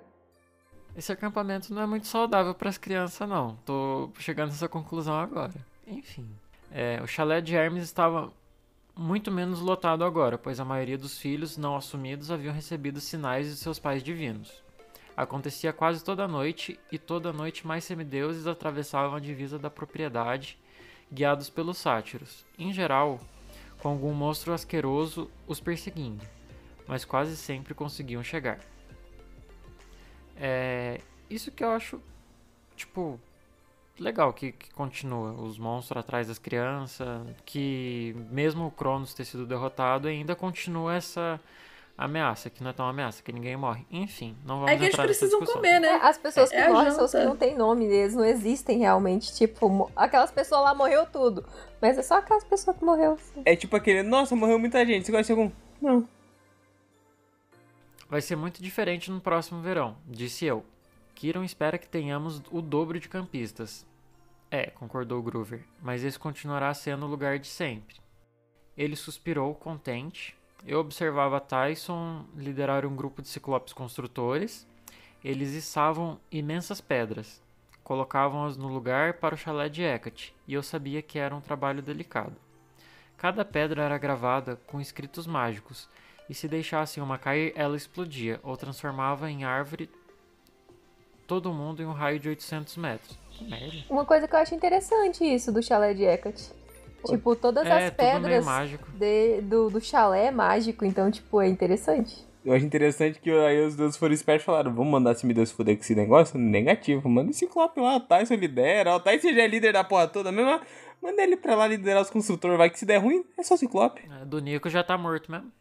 Esse acampamento não é muito saudável pras crianças, não. Tô chegando nessa conclusão agora. Enfim. É, o chalé de Hermes estava muito menos lotado agora, pois a maioria dos filhos não assumidos haviam recebido sinais de seus pais divinos. Acontecia quase toda noite, e toda noite mais semideuses atravessavam a divisa da propriedade, guiados pelos sátiros, em geral, com algum monstro asqueroso os perseguindo, mas quase sempre conseguiam chegar. É, isso que eu acho, tipo, legal que, que continua. Os monstros atrás das crianças, que mesmo o Cronos ter sido derrotado, ainda continua essa ameaça, que não é tão ameaça, que ninguém morre. Enfim, não vamos É que eles precisam comer, né? É, as pessoas que É morrem são as que não têm nome, eles não existem realmente. Tipo, aquelas pessoas lá morreu tudo. Mas é só aquelas pessoas que morreu. assim. É tipo aquele, nossa, morreu muita gente. Você conhece algum? Não. Vai ser muito diferente no próximo verão, disse eu. Kiron espera que tenhamos o dobro de campistas. É, concordou Groover, mas esse continuará sendo o lugar de sempre. Ele suspirou, contente. Eu observava Tyson liderar um grupo de ciclopes construtores. Eles içavam imensas pedras. Colocavam-as no lugar para o chalé de Hecate, e eu sabia que era um trabalho delicado. Cada pedra era gravada com escritos mágicos, e se deixassem uma cair, ela explodia ou transformava em árvore todo mundo em um raio de 800 metros. Uma coisa que eu acho interessante isso do chalé de Hecate. Tipo, todas é, as pedras de- do, do chalé é mágico, então, tipo, é interessante. Eu acho interessante que aí os deuses foram espertos e falaram: vamos mandar esse Midas fuder com esse negócio? Negativo. Manda esse Ciclope lá, o Tyson lidera. O Tyson já é líder da porra toda mesmo. Manda ele pra lá liderar os construtores. Vai que se der ruim, é só Ciclope. É, do Nico já tá morto mesmo.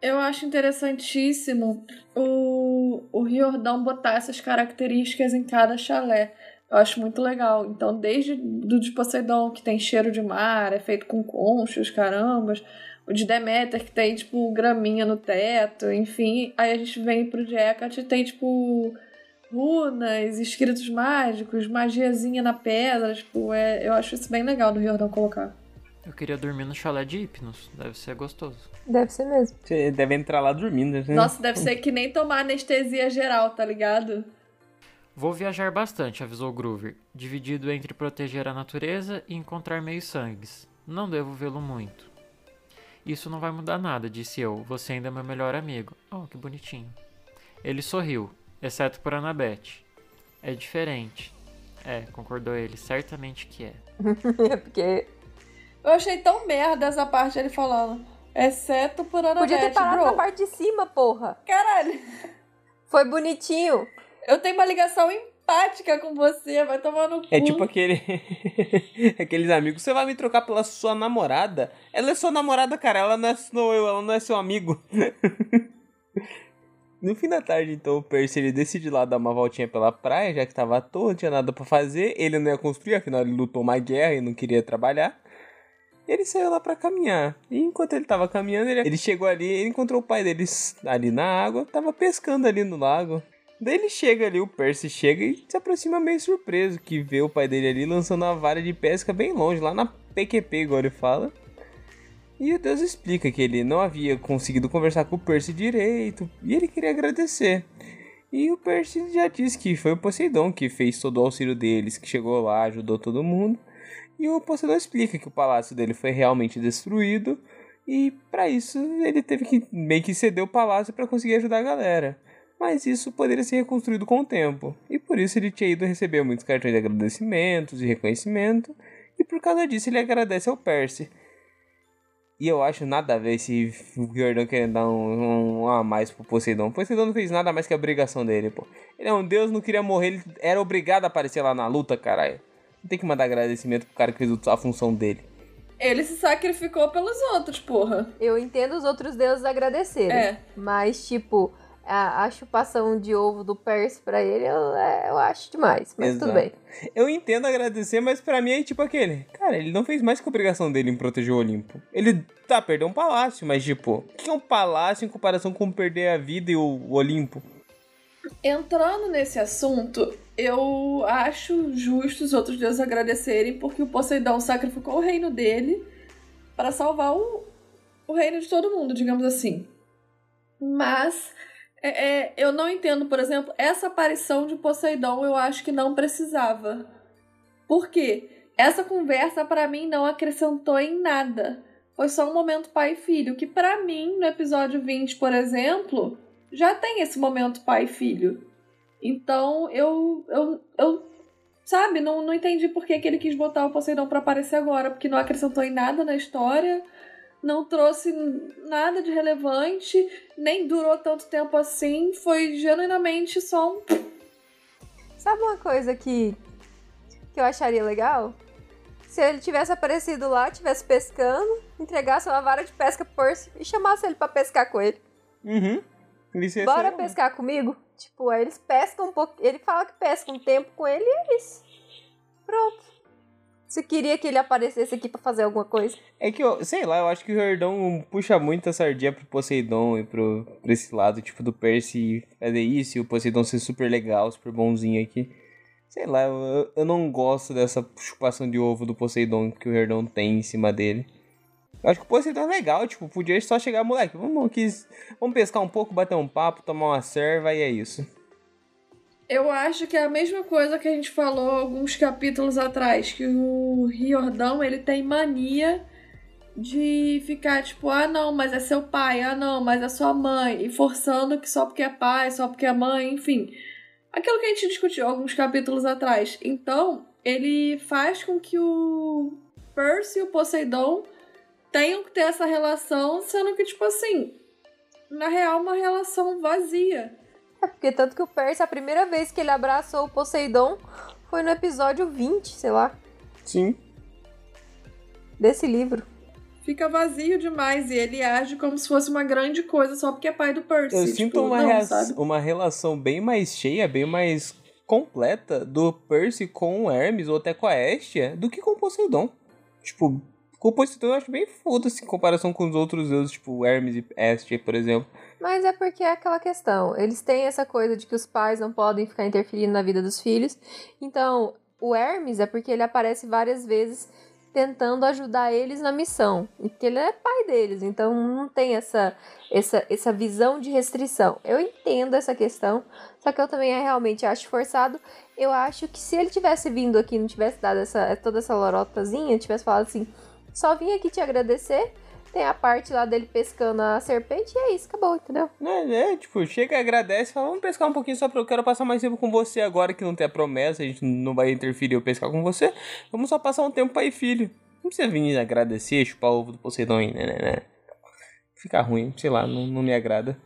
Eu acho interessantíssimo o, o Riordão botar essas características em cada chalé. Eu acho muito legal. Então, desde do de Poseidon, que tem cheiro de mar, é feito com conchos, carambas. O de Deméter, que tem, tipo, graminha no teto, enfim. Aí a gente vem pro de Hecate, tem, tipo, runas, escritos mágicos, magiazinha na pedra. Tipo, é, eu acho isso bem legal do Riordão colocar. Eu queria dormir no chalé de Hipnos. Deve ser gostoso. Deve ser mesmo. Você deve entrar lá dormindo, né? Nossa, deve ser que nem tomar anestesia geral, tá ligado? Vou viajar bastante, avisou Groover, dividido entre proteger a natureza e encontrar meios sangues. Não devo vê-lo muito. Isso não vai mudar nada, disse eu. Você ainda é meu melhor amigo. Oh, que bonitinho. Ele sorriu, exceto por Annabeth. É diferente. É, concordou ele, certamente que é. É porque Eu achei tão merda essa parte ele falando. Exceto por Annabeth, podia ter parado bro. na parte de cima, porra. Caralho, Foi bonitinho. Eu tenho uma ligação empática com você, vai tomar no cu. É tipo aquele. Aqueles amigos. Você vai me trocar pela sua namorada? Ela é sua namorada, cara. Ela não é, não, ela não é seu amigo. No fim da tarde, então, o Percy ele decide lá dar uma voltinha pela praia, já que tava à toa, não tinha nada pra fazer. Ele não ia construir, afinal ele lutou uma guerra e não queria trabalhar. Ele saiu lá pra caminhar. E enquanto ele tava caminhando, ele, ele chegou ali, ele encontrou o pai deles ali na água, tava pescando ali no lago. Daí ele chega ali, o Percy chega e se aproxima meio surpreso, que vê o pai dele ali lançando uma vara de pesca bem longe, lá na PQP, igual ele fala. E o Deus explica que ele não havia conseguido conversar com o Percy direito, e ele queria agradecer. E o Percy já disse que foi o Poseidon que fez todo o auxílio deles, que chegou lá, ajudou todo mundo. E o Poseidon explica que o palácio dele foi realmente destruído, e para isso ele teve que meio que ceder o palácio para conseguir ajudar a galera. Mas isso poderia ser reconstruído com o tempo, e por isso ele tinha ido receber muitos cartões de agradecimentos e reconhecimento, e por causa disso ele agradece ao Percy. E eu acho nada a ver esse Riordan querendo dar um, um a mais pro Poseidon. O Poseidon não fez nada mais que a obrigação dele, pô. Ele é um deus, não queria morrer, ele era obrigado a aparecer lá na luta, caralho. Não tem que mandar agradecimento pro cara que fez a função dele. Ele se sacrificou pelos outros, porra. Eu entendo os outros deuses agradecerem. É. Mas, tipo, a, a chupação de ovo do Percy pra ele, eu, é, eu acho demais. Mas tudo Exato. bem. Eu entendo agradecer, mas pra mim é tipo aquele. Cara, ele não fez mais que a obrigação dele em proteger o Olimpo. Ele tá, perdeu um palácio, mas tipo, o que é um palácio em comparação com perder a vida e o, o Olimpo? Entrando nesse assunto, eu acho justo os outros deuses agradecerem porque o Poseidon sacrificou o reino dele para salvar o, o reino de todo mundo, digamos assim. Mas é, é, eu não entendo, por exemplo, essa aparição de Poseidon eu acho que não precisava. Por quê? Essa conversa para mim não acrescentou em nada. Foi só um momento pai e filho, que para mim, no episódio 20, por exemplo, já tem esse momento pai e filho. Então eu, eu, eu sabe, não, não entendi por que, que ele quis botar o Poseidon pra aparecer agora, porque não acrescentou em nada na história, não trouxe nada de relevante, nem durou tanto tempo assim, foi genuinamente só um. Sabe uma coisa que que eu acharia legal? Se ele tivesse aparecido lá, tivesse pescando, entregasse uma vara de pesca pro Percy e chamasse ele pra pescar com ele. Uhum. Ia Bora ser- pescar comigo? Tipo, aí eles pescam um pouco. Ele fala que pesca um tempo com ele e é isso. Pronto. Você queria que ele aparecesse aqui pra fazer alguma coisa? É que, eu, sei lá, eu acho que o Herdon puxa muito a sardinha pro Poseidon e pro, esse lado, tipo, do Percy fazer isso e o Poseidon ser super legal, super bonzinho aqui. Sei lá, eu, eu não gosto dessa chupação de ovo do Poseidon que o Herdon tem em cima dele. Eu acho que o Poseidon é legal, tipo, podia só chegar, moleque, vamos, vamos pescar um pouco, bater um papo, tomar uma serva e é isso. Eu acho que é a mesma coisa que a gente falou alguns capítulos atrás, que o Riordão, ele tem mania de ficar tipo, ah não, mas é seu pai, ah não, mas é sua mãe, e forçando que só porque é pai, só porque é mãe, enfim. Aquilo que a gente discutiu alguns capítulos atrás. Então, ele faz com que o Percy e o Poseidon tenham que ter essa relação, sendo que, tipo assim, na real, uma relação vazia. Porque tanto que o Percy, a primeira vez que ele abraçou o Poseidon foi no episódio 20, sei lá, Sim. desse livro. fica vazio demais e ele age como se fosse uma grande coisa só porque é pai do Percy. Eu tipo, sinto uma, não, rea- uma relação bem mais cheia, bem mais completa do Percy com o Hermes ou até com a Estia do que com o Poseidon. Tipo, com o Poseidon eu acho bem foda-se em comparação com os outros deuses, tipo Hermes e Estia, por exemplo. Mas é porque é aquela questão. Eles têm essa coisa de que os pais não podem ficar interferindo na vida dos filhos. Então, o Hermes é porque ele aparece várias vezes tentando ajudar eles na missão. Porque ele é pai deles, então não tem essa, essa, essa visão de restrição. Eu entendo essa questão, só que eu também é, realmente acho forçado. Eu acho que se ele tivesse vindo aqui não tivesse dado essa, toda essa lorotazinha, tivesse falado assim, só vim aqui te agradecer, tem a parte lá dele pescando a serpente e é isso, acabou, entendeu? É, é, tipo, chega, agradece, fala, vamos pescar um pouquinho só pra eu quero passar mais tempo com você agora que não tem a promessa, a gente não vai interferir eu pescar com você. Vamos só passar um tempo pai e filho. Não precisa vir agradecer, chupar o ovo do Poseidon e né, né, né. Fica ruim, sei lá, não, não me agrada.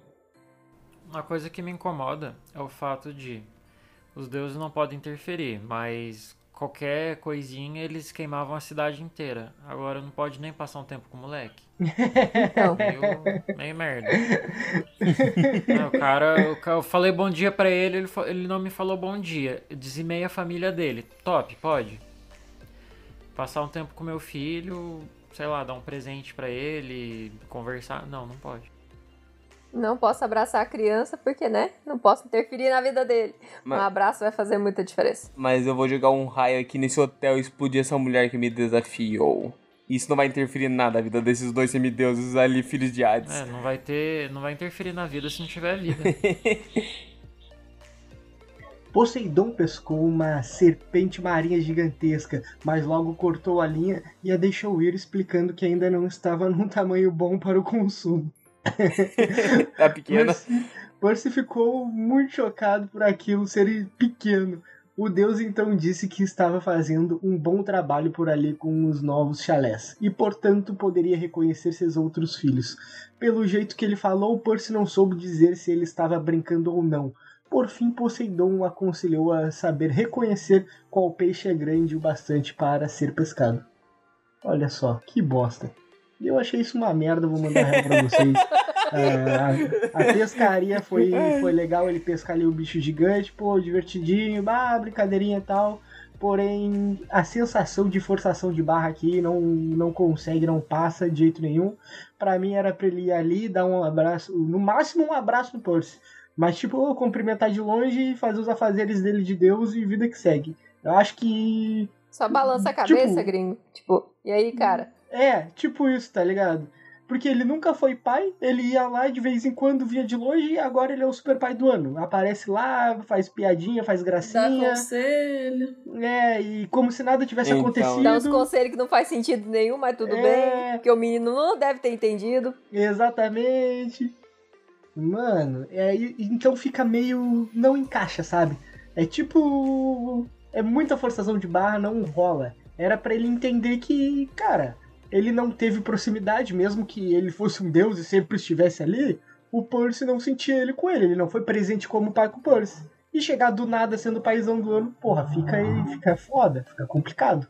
Uma coisa que me incomoda é o fato de os deuses não podem interferir, mas qualquer coisinha eles queimavam a cidade inteira. Agora não pode nem passar um tempo com o moleque. Então, Meio, meio merda. Não, o cara, eu falei bom dia pra ele, ele, ele não me falou bom dia. Eu dizimei a família dele. Top, pode. Passar um tempo com meu filho, sei lá, dar um presente pra ele, conversar. Não, não pode. Não posso abraçar a criança porque, né? Não posso interferir na vida dele. Mas- Um abraço vai fazer muita diferença. Mas eu vou jogar um raio aqui nesse hotel e explodir essa mulher que me desafiou. Isso não vai interferir em nada na vida desses dois semideuses ali, filhos de Hades. É, não vai ter. Não vai interferir na vida se não tiver vida. Poseidon pescou uma serpente marinha gigantesca, mas logo cortou a linha e a deixou ir explicando que ainda não estava num tamanho bom para o consumo. Tá pequena. Percy, Percy ficou muito chocado por aquilo ser pequeno. O deus então disse que estava fazendo um bom trabalho por ali com os novos chalés e, portanto, poderia reconhecer seus outros filhos. Pelo jeito que ele falou, Percy não soube dizer se ele estava brincando ou não. Por fim, Poseidon o aconselhou a saber reconhecer qual peixe é grande o bastante para ser pescado. Olha só, que bosta. Eu achei isso uma merda, vou mandar real pra vocês. É, a, a pescaria foi, foi legal, ele pescar ali o bicho gigante, pô, divertidinho, bah, brincadeirinha e tal. Porém, a sensação de forçação de barra aqui não, não consegue, não passa de jeito nenhum. Pra mim era pra ele ir ali, dar um abraço, no máximo um abraço no Percy. Mas, tipo, cumprimentar de longe, fazer os afazeres dele de Deus e vida que segue. Eu acho que Só balança a cabeça, Tipo- gringo. Tipo, e aí, cara? É, tipo isso, tá ligado? Porque ele nunca foi pai, ele ia lá de vez em quando, via de longe, e agora ele é o super pai do ano. Aparece lá, faz piadinha, faz Dá gracinha. conselho. É, e como se nada tivesse Então. acontecido. Dá uns conselhos que não faz sentido nenhum, mas tudo É. bem. Porque o menino não deve ter entendido. Exatamente. Mano, é, então fica meio. Não encaixa, sabe? É tipo. É muita forçação de barra, não rola. Era pra ele entender que, cara, ele não teve proximidade, mesmo que ele fosse um deus e sempre estivesse ali. O Percy não sentia ele com ele, ele não foi presente como pai com o Percy. e chegar do nada sendo paizão do ano, porra, fica aí, fica foda, fica complicado.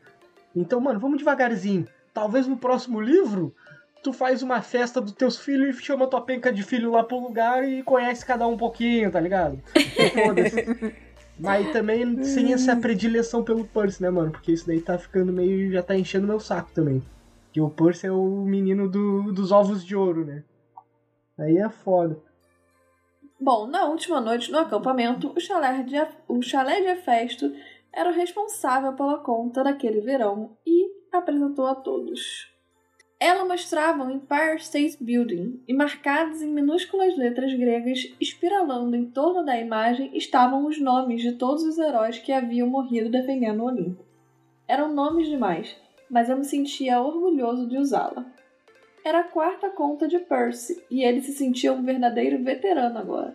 Então, mano, vamos devagarzinho. Talvez no próximo livro tu faz uma festa dos teus filhos e chama tua penca de filho lá pro lugar e conhece cada um um pouquinho, tá ligado? Foda-se. Mas também sem essa predileção pelo Percy, né, mano? Porque isso daí tá ficando meio. já tá enchendo meu saco também. Que o Percy é o menino do, dos ovos de ouro, né? Aí é foda. Bom, na última noite no acampamento, o chalé de, o chalé de Hefesto era o responsável pela conta daquele verão e apresentou a todos. Ela mostrava um Empire State Building e marcados em minúsculas letras gregas, espiralando em torno da imagem, estavam os nomes de todos os heróis que haviam morrido defendendo o Olimpo. Eram nomes demais, mas eu me sentia orgulhoso de usá-la. Era a quarta conta de Percy e ele se sentia um verdadeiro veterano agora.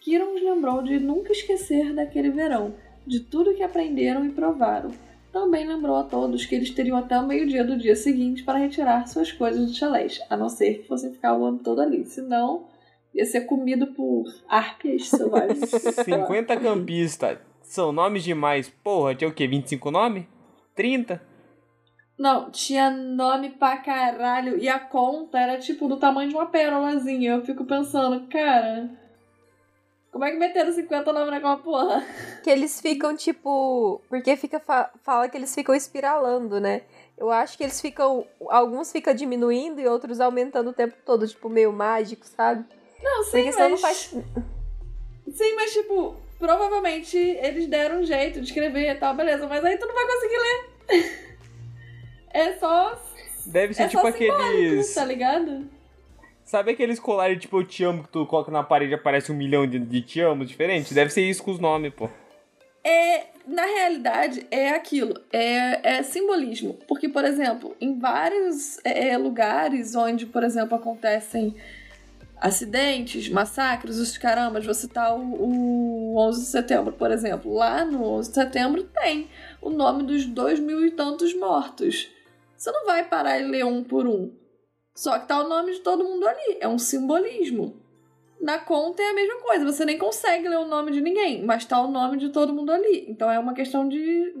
Kiron lembrou de nunca esquecer daquele verão, de tudo que aprenderam e provaram também lembrou a todos que eles teriam até o meio-dia do dia seguinte para retirar suas coisas do chalés, a não ser que fossem ficar o ano todo ali. Senão, ia ser comido por árpias selvagens. 50 campistas. São nomes demais. Porra, tinha o quê? 25 nomes? 30? Não, tinha nome pra caralho. E a conta era tipo do tamanho de uma pérolazinha. Eu fico pensando, cara. Como é que meteram 50 nomes naquela porra? Que eles ficam, tipo. Porque fica fa fala que eles ficam espiralando, né? Eu acho que eles ficam. Alguns ficam diminuindo e outros aumentando o tempo todo, tipo, meio mágico, sabe? Não, sim, porque mas... não faz. Sim, mas tipo, provavelmente eles deram um jeito de escrever e tal, beleza, mas aí tu não vai conseguir ler. é só. Deve ser é tipo aqueles. Tá ligado? Sabe aqueles colares tipo eu te amo que tu coloca na parede e aparece um milhão de, de te amo diferentes? Deve ser isso com os nomes, pô. É, na realidade, é aquilo. É, é simbolismo. Porque, por exemplo, em vários é, é lugares onde, por exemplo, acontecem acidentes, massacres, os carambas, vou citar o, o 11 de setembro, por exemplo. Lá no 11 de setembro tem o nome dos dois mil e tantos mortos. Você não vai parar e ler um por um. Só que tá o nome de todo mundo ali. É um simbolismo. Na conta é a mesma coisa. Você nem consegue ler o nome de ninguém, mas tá o nome de todo mundo ali. Então é uma questão de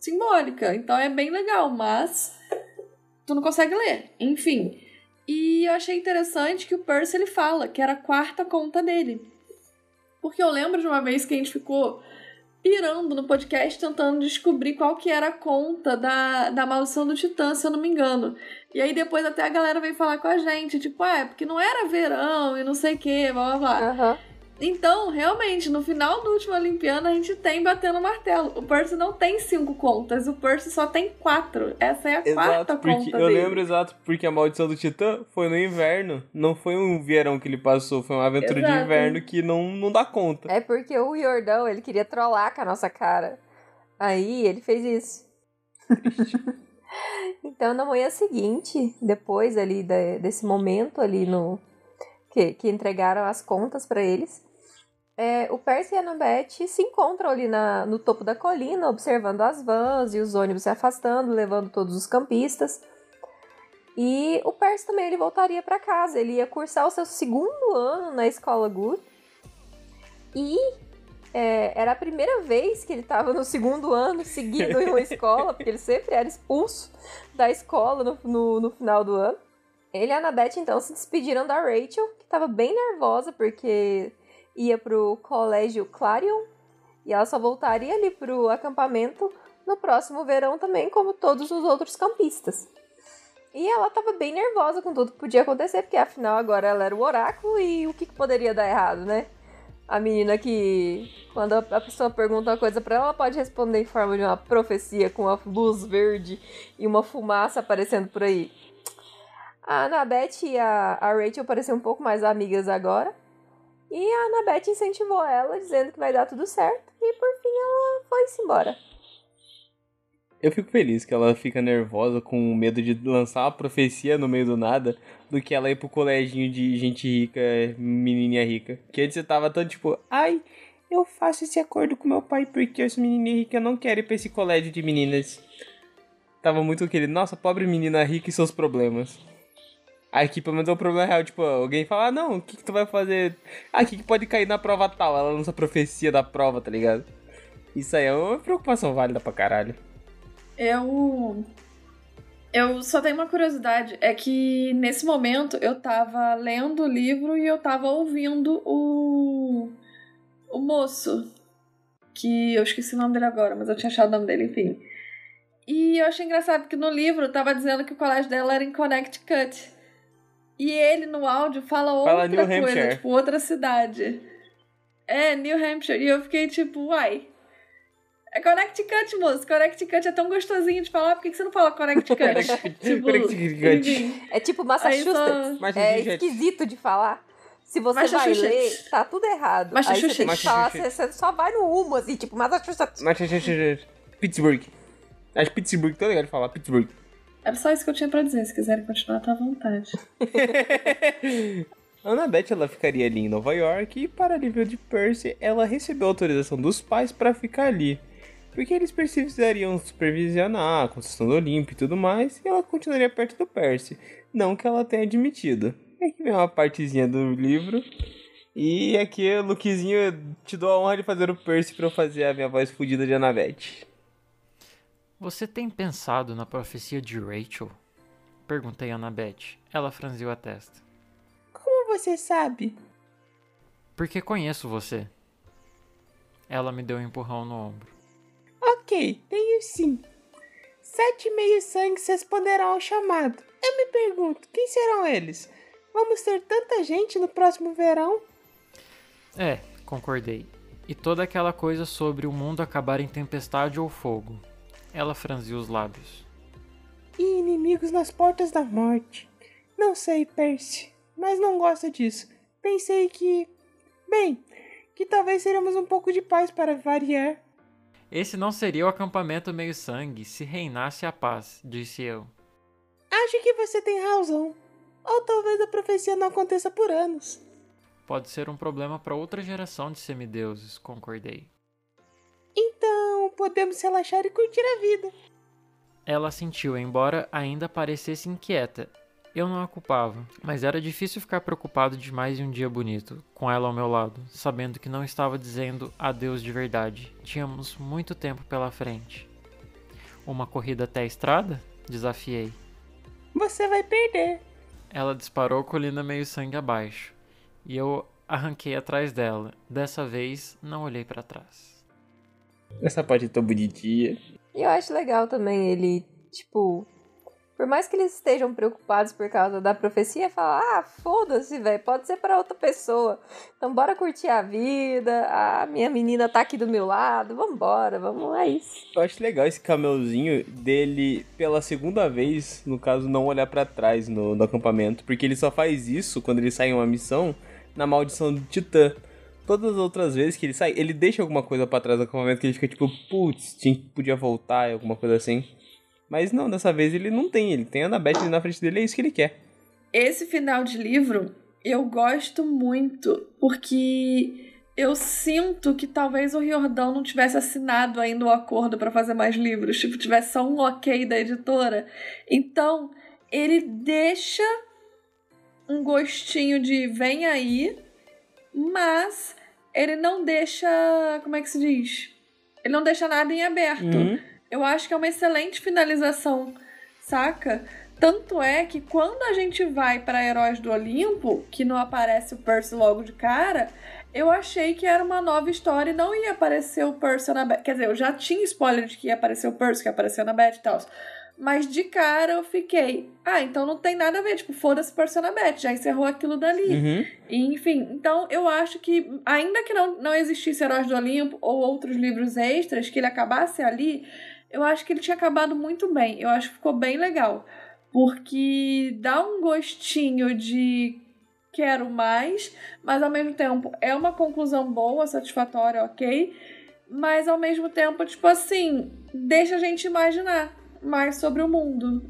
simbólica. Então é bem legal, mas tu não consegue ler. Enfim. E eu achei interessante que o Percy ele fala que era a quarta conta dele. Porque eu lembro de uma vez que a gente ficou pirando no podcast tentando descobrir qual que era a conta da, da maldição do Titã, se eu não me engano. E aí depois até a galera veio falar com a gente, tipo, ah, é porque não era verão e não sei o que, blá blá blá. Uhum. Então, realmente, no final do último Olimpiano, a gente tem batendo martelo. O Percy não tem cinco contas, o Percy só tem quatro. Essa é a exato, quarta porque conta Eu dele. lembro exato, porque a maldição do Titã foi no inverno. Não foi um verão que ele passou, foi uma aventura exato. de inverno que não, não dá conta. É porque o Jordão, ele queria trollar com a nossa cara. Aí, ele fez isso. então, na manhã seguinte, depois ali de, desse momento ali no... Que, que entregaram as contas para eles é, o Percy e a Annabeth se encontram ali na, no topo da colina, observando as vans e os ônibus se afastando, levando todos os campistas. E o Percy também ele voltaria para casa, ele ia cursar o seu segundo ano na escola Good. E é, era a primeira vez que ele estava no segundo ano seguido em uma escola, porque ele sempre era expulso da escola no, no, no final do ano. Ele e a Annabeth então se despediram da Rachel, que estava bem nervosa porque ia pro colégio Clarion e ela só voltaria ali pro acampamento no próximo verão também, como todos os outros campistas. E ela tava bem nervosa com tudo que podia acontecer, porque afinal agora ela era o oráculo e o que, que poderia dar errado, né? A menina que, quando a pessoa pergunta uma coisa para ela, ela pode responder em forma de uma profecia com uma luz verde e uma fumaça aparecendo por aí. A Annabeth e a, a Rachel pareciam um pouco mais amigas agora. E a Annabeth incentivou ela, dizendo que vai dar tudo certo. E por fim ela foi-se embora. Eu fico feliz que ela fica nervosa com medo de lançar uma profecia no meio do nada do que ela ir pro coleginho de gente rica, menininha rica. Que antes você tava tão tipo, ai, eu faço esse acordo com meu pai porque essa menininha rica não quer ir pra esse colégio de meninas. Tava muito aquele, nossa, pobre menina rica e seus problemas. Aqui pelo menos é um problema real, tipo, alguém fala, ah, não, o que, que tu vai fazer? Ah, o que, pode cair na prova tal? Ela lança a profecia da prova, tá ligado? Isso aí é uma preocupação válida pra caralho. Eu. Eu só tenho uma curiosidade, é que nesse momento eu tava lendo o livro e eu tava ouvindo o. o moço. Que eu esqueci o nome dele agora, mas eu tinha achado o nome dele, enfim. E eu achei engraçado que no livro tava dizendo que o colégio dela era em Connecticut. E ele no áudio fala outra Fala New coisa, Hampshire. tipo, outra cidade. É, New Hampshire. E eu fiquei tipo, uai. É Connecticut, moço. Connecticut é tão gostosinho de falar, por que que você não fala Connecticut? tipo, Connecticut. É tipo Massachusetts. só- É Massachusetts. esquisito de falar. Se você vai Massachusetts. ler, tá tudo errado. Aí você Massachusetts. falar, Massachusetts. você só vai no rumo, assim, tipo, Massachusetts. Mas, Pittsburgh. Acho Pittsburgh, tô legal de falar, Pittsburgh. Era só isso que eu tinha pra dizer. Se quiserem continuar, tá à vontade. A Annabeth ela ficaria ali em Nova York e para alívio de Percy, ela recebeu autorização dos pais para ficar ali. Porque eles precisariam supervisionar a construção do Olimpo e tudo mais, e ela continuaria perto do Percy. Não que ela tenha admitido. Aqui vem uma partezinha do livro. E aqui, Luquezinho, te dou a honra de fazer o Percy pra eu fazer a minha voz fodida de Annabeth. Você tem pensado na profecia de Rachel? Perguntei a Annabeth. Ela franziu a testa. Como você sabe? Porque conheço você. Ela me deu um empurrão no ombro. Ok, tenho sim. Sete meios sangues responderão ao chamado. Eu me pergunto, quem serão eles? Vamos ter tanta gente no próximo verão? É, concordei. E toda aquela coisa sobre o mundo acabar em tempestade ou fogo. Ela franziu os lábios. E inimigos nas portas da morte. Não sei, Percy, mas não gosto disso. Pensei que. Bem, que talvez seremos um pouco de paz para variar. Esse não seria o acampamento meio-sangue se reinasse a paz, disse eu. Acho que você tem razão. Ou talvez a profecia não aconteça por anos. Pode ser um problema para outra geração de semideuses, concordei. Então, podemos relaxar e curtir a vida. Ela sentiu, embora ainda parecesse inquieta. Eu não a culpava, mas era difícil ficar preocupado demais em um dia bonito, com ela ao meu lado, sabendo que não estava dizendo adeus de verdade. Tínhamos muito tempo pela frente. Uma corrida até a estrada? Desafiei. Você vai perder. Ela disparou colina meio sangue abaixo, e eu arranquei atrás dela. Dessa vez, não olhei para trás. Essa parte é tão bonitinha. E eu acho legal também ele, tipo, por mais que eles estejam preocupados por causa da profecia, falar, ah, foda-se, velho, pode ser para outra pessoa. Então bora curtir a vida, a minha menina tá aqui do meu lado, vambora, vamos, é isso. Eu acho legal esse camelzinho dele, pela segunda vez, no caso, não olhar pra trás no, no acampamento. Porque ele só faz isso quando ele sai em uma missão na maldição do Titã. Todas as outras vezes que ele sai, ele deixa alguma coisa pra trás do acampamento que ele fica tipo, putz, podia voltar, alguma coisa assim. Mas não, dessa vez ele não tem, ele tem a Annabeth ali na frente dele, é isso que ele quer. Esse final de livro eu gosto muito, porque eu sinto que talvez o Riordão não tivesse assinado ainda o acordo pra fazer mais livros, tipo, tivesse só um ok da editora. Então, ele deixa um gostinho de vem aí, mas ele não deixa, como é que se diz? Ele não deixa nada em aberto. Uhum. Eu acho que é uma excelente finalização, saca? Tanto é que quando a gente vai pra Heróis do Olimpo, que não aparece o Percy logo de cara, eu achei que era uma nova história e não ia aparecer o Percy na Beth. Quer dizer, eu já tinha spoiler de que ia aparecer o Percy, que ia aparecer na Beth e tal. Mas de cara eu fiquei, ah, então não tem nada a ver, tipo, foda-se Percy na Beth, já encerrou aquilo dali. Uhum. E, Enfim, então eu acho que, ainda que não, não existisse Heróis do Olimpo ou outros livros extras, que ele acabasse ali, eu acho que ele tinha acabado muito bem. Eu acho que ficou bem legal. Porque dá um gostinho de quero mais, mas ao mesmo tempo é uma conclusão boa, satisfatória, ok. Mas ao mesmo tempo, tipo assim, deixa a gente imaginar mais sobre o mundo.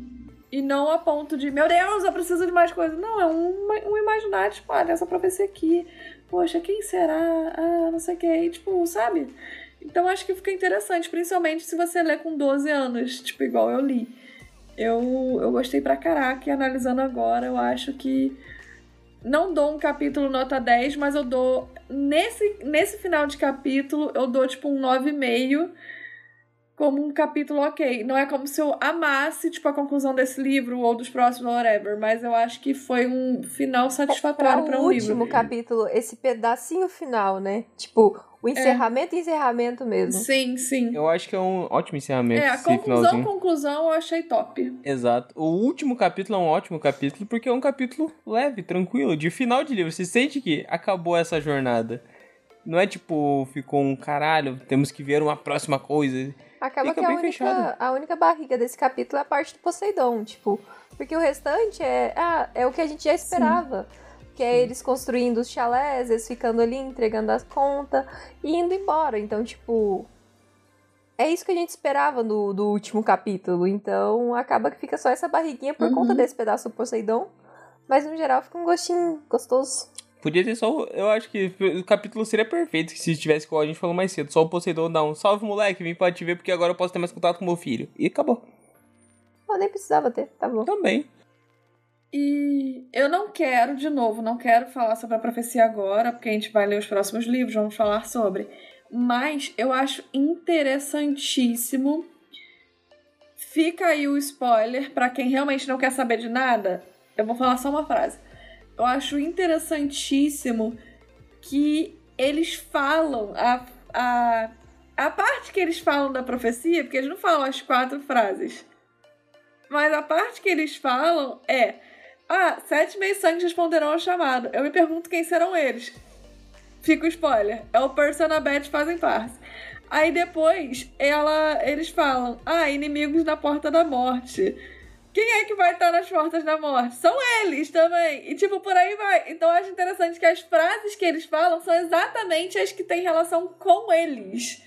E não a ponto de, meu Deus, eu preciso de mais coisas. Não, é um, um imaginar, tipo, olha, essa profecia aqui. Poxa, quem será? Ah, não sei o que. Tipo, sabe? Então acho que fica interessante, principalmente se você lê com 12 anos, tipo, igual eu li. Eu, eu gostei pra caraca e analisando agora, eu acho que não dou um capítulo nota 10, mas eu dou. Nesse, nesse final de capítulo, eu dou tipo um 9,5 como um capítulo ok. Não é como se eu amasse, tipo, a conclusão desse livro ou dos próximos, whatever, mas eu acho que foi um final satisfatório para um livro. O último capítulo, esse pedacinho final, né? Tipo, o encerramento é. encerramento mesmo. Sim, sim. Eu acho que é um ótimo encerramento. É, a conclusão, finalzinho. conclusão eu achei top. Exato. O último capítulo é um ótimo capítulo porque é um capítulo leve, tranquilo, de final de livro. Você sente que acabou essa jornada. Não é tipo, ficou um caralho, temos que ver uma próxima coisa. Acaba Fica que a única, a única barriga desse capítulo é a parte do Poseidon, tipo. Porque o restante é, ah, é o que a gente já esperava. Sim. Que é eles construindo os chalés, eles ficando ali, entregando as contas e indo embora. Então, tipo. É isso que a gente esperava no, do último capítulo. Então, acaba que fica só essa barriguinha por uhum. conta desse pedaço do Poseidon. Mas, no geral, fica um gostinho gostoso. Podia ter só. Eu acho que o capítulo seria perfeito se tivesse, como a gente falou mais cedo, só o Poseidon dar um salve moleque, vim pra te ver porque agora eu posso ter mais contato com meu filho. E acabou. Eu nem precisava ter, tá bom. Também. E eu não quero, de novo, não quero falar sobre a profecia agora, porque a gente vai ler os próximos livros, vamos falar sobre. Mas eu acho interessantíssimo. Fica aí o spoiler para quem realmente não quer saber de nada. Eu vou falar só uma frase eu acho interessantíssimo que eles falam a, a, a parte que eles falam da profecia, porque eles não falam as quatro frases. Mas a parte que eles falam é: Ah, sete meios sangues responderão ao chamado. Eu me pergunto quem serão eles. Fica o spoiler. É o Percy e a Beth fazem parte. Aí depois ela, eles falam: Ah, inimigos na porta da morte. Quem é que vai estar nas portas da morte? São eles também. E, tipo, por aí vai. Então, eu acho interessante que as frases que eles falam são exatamente as que têm relação com eles.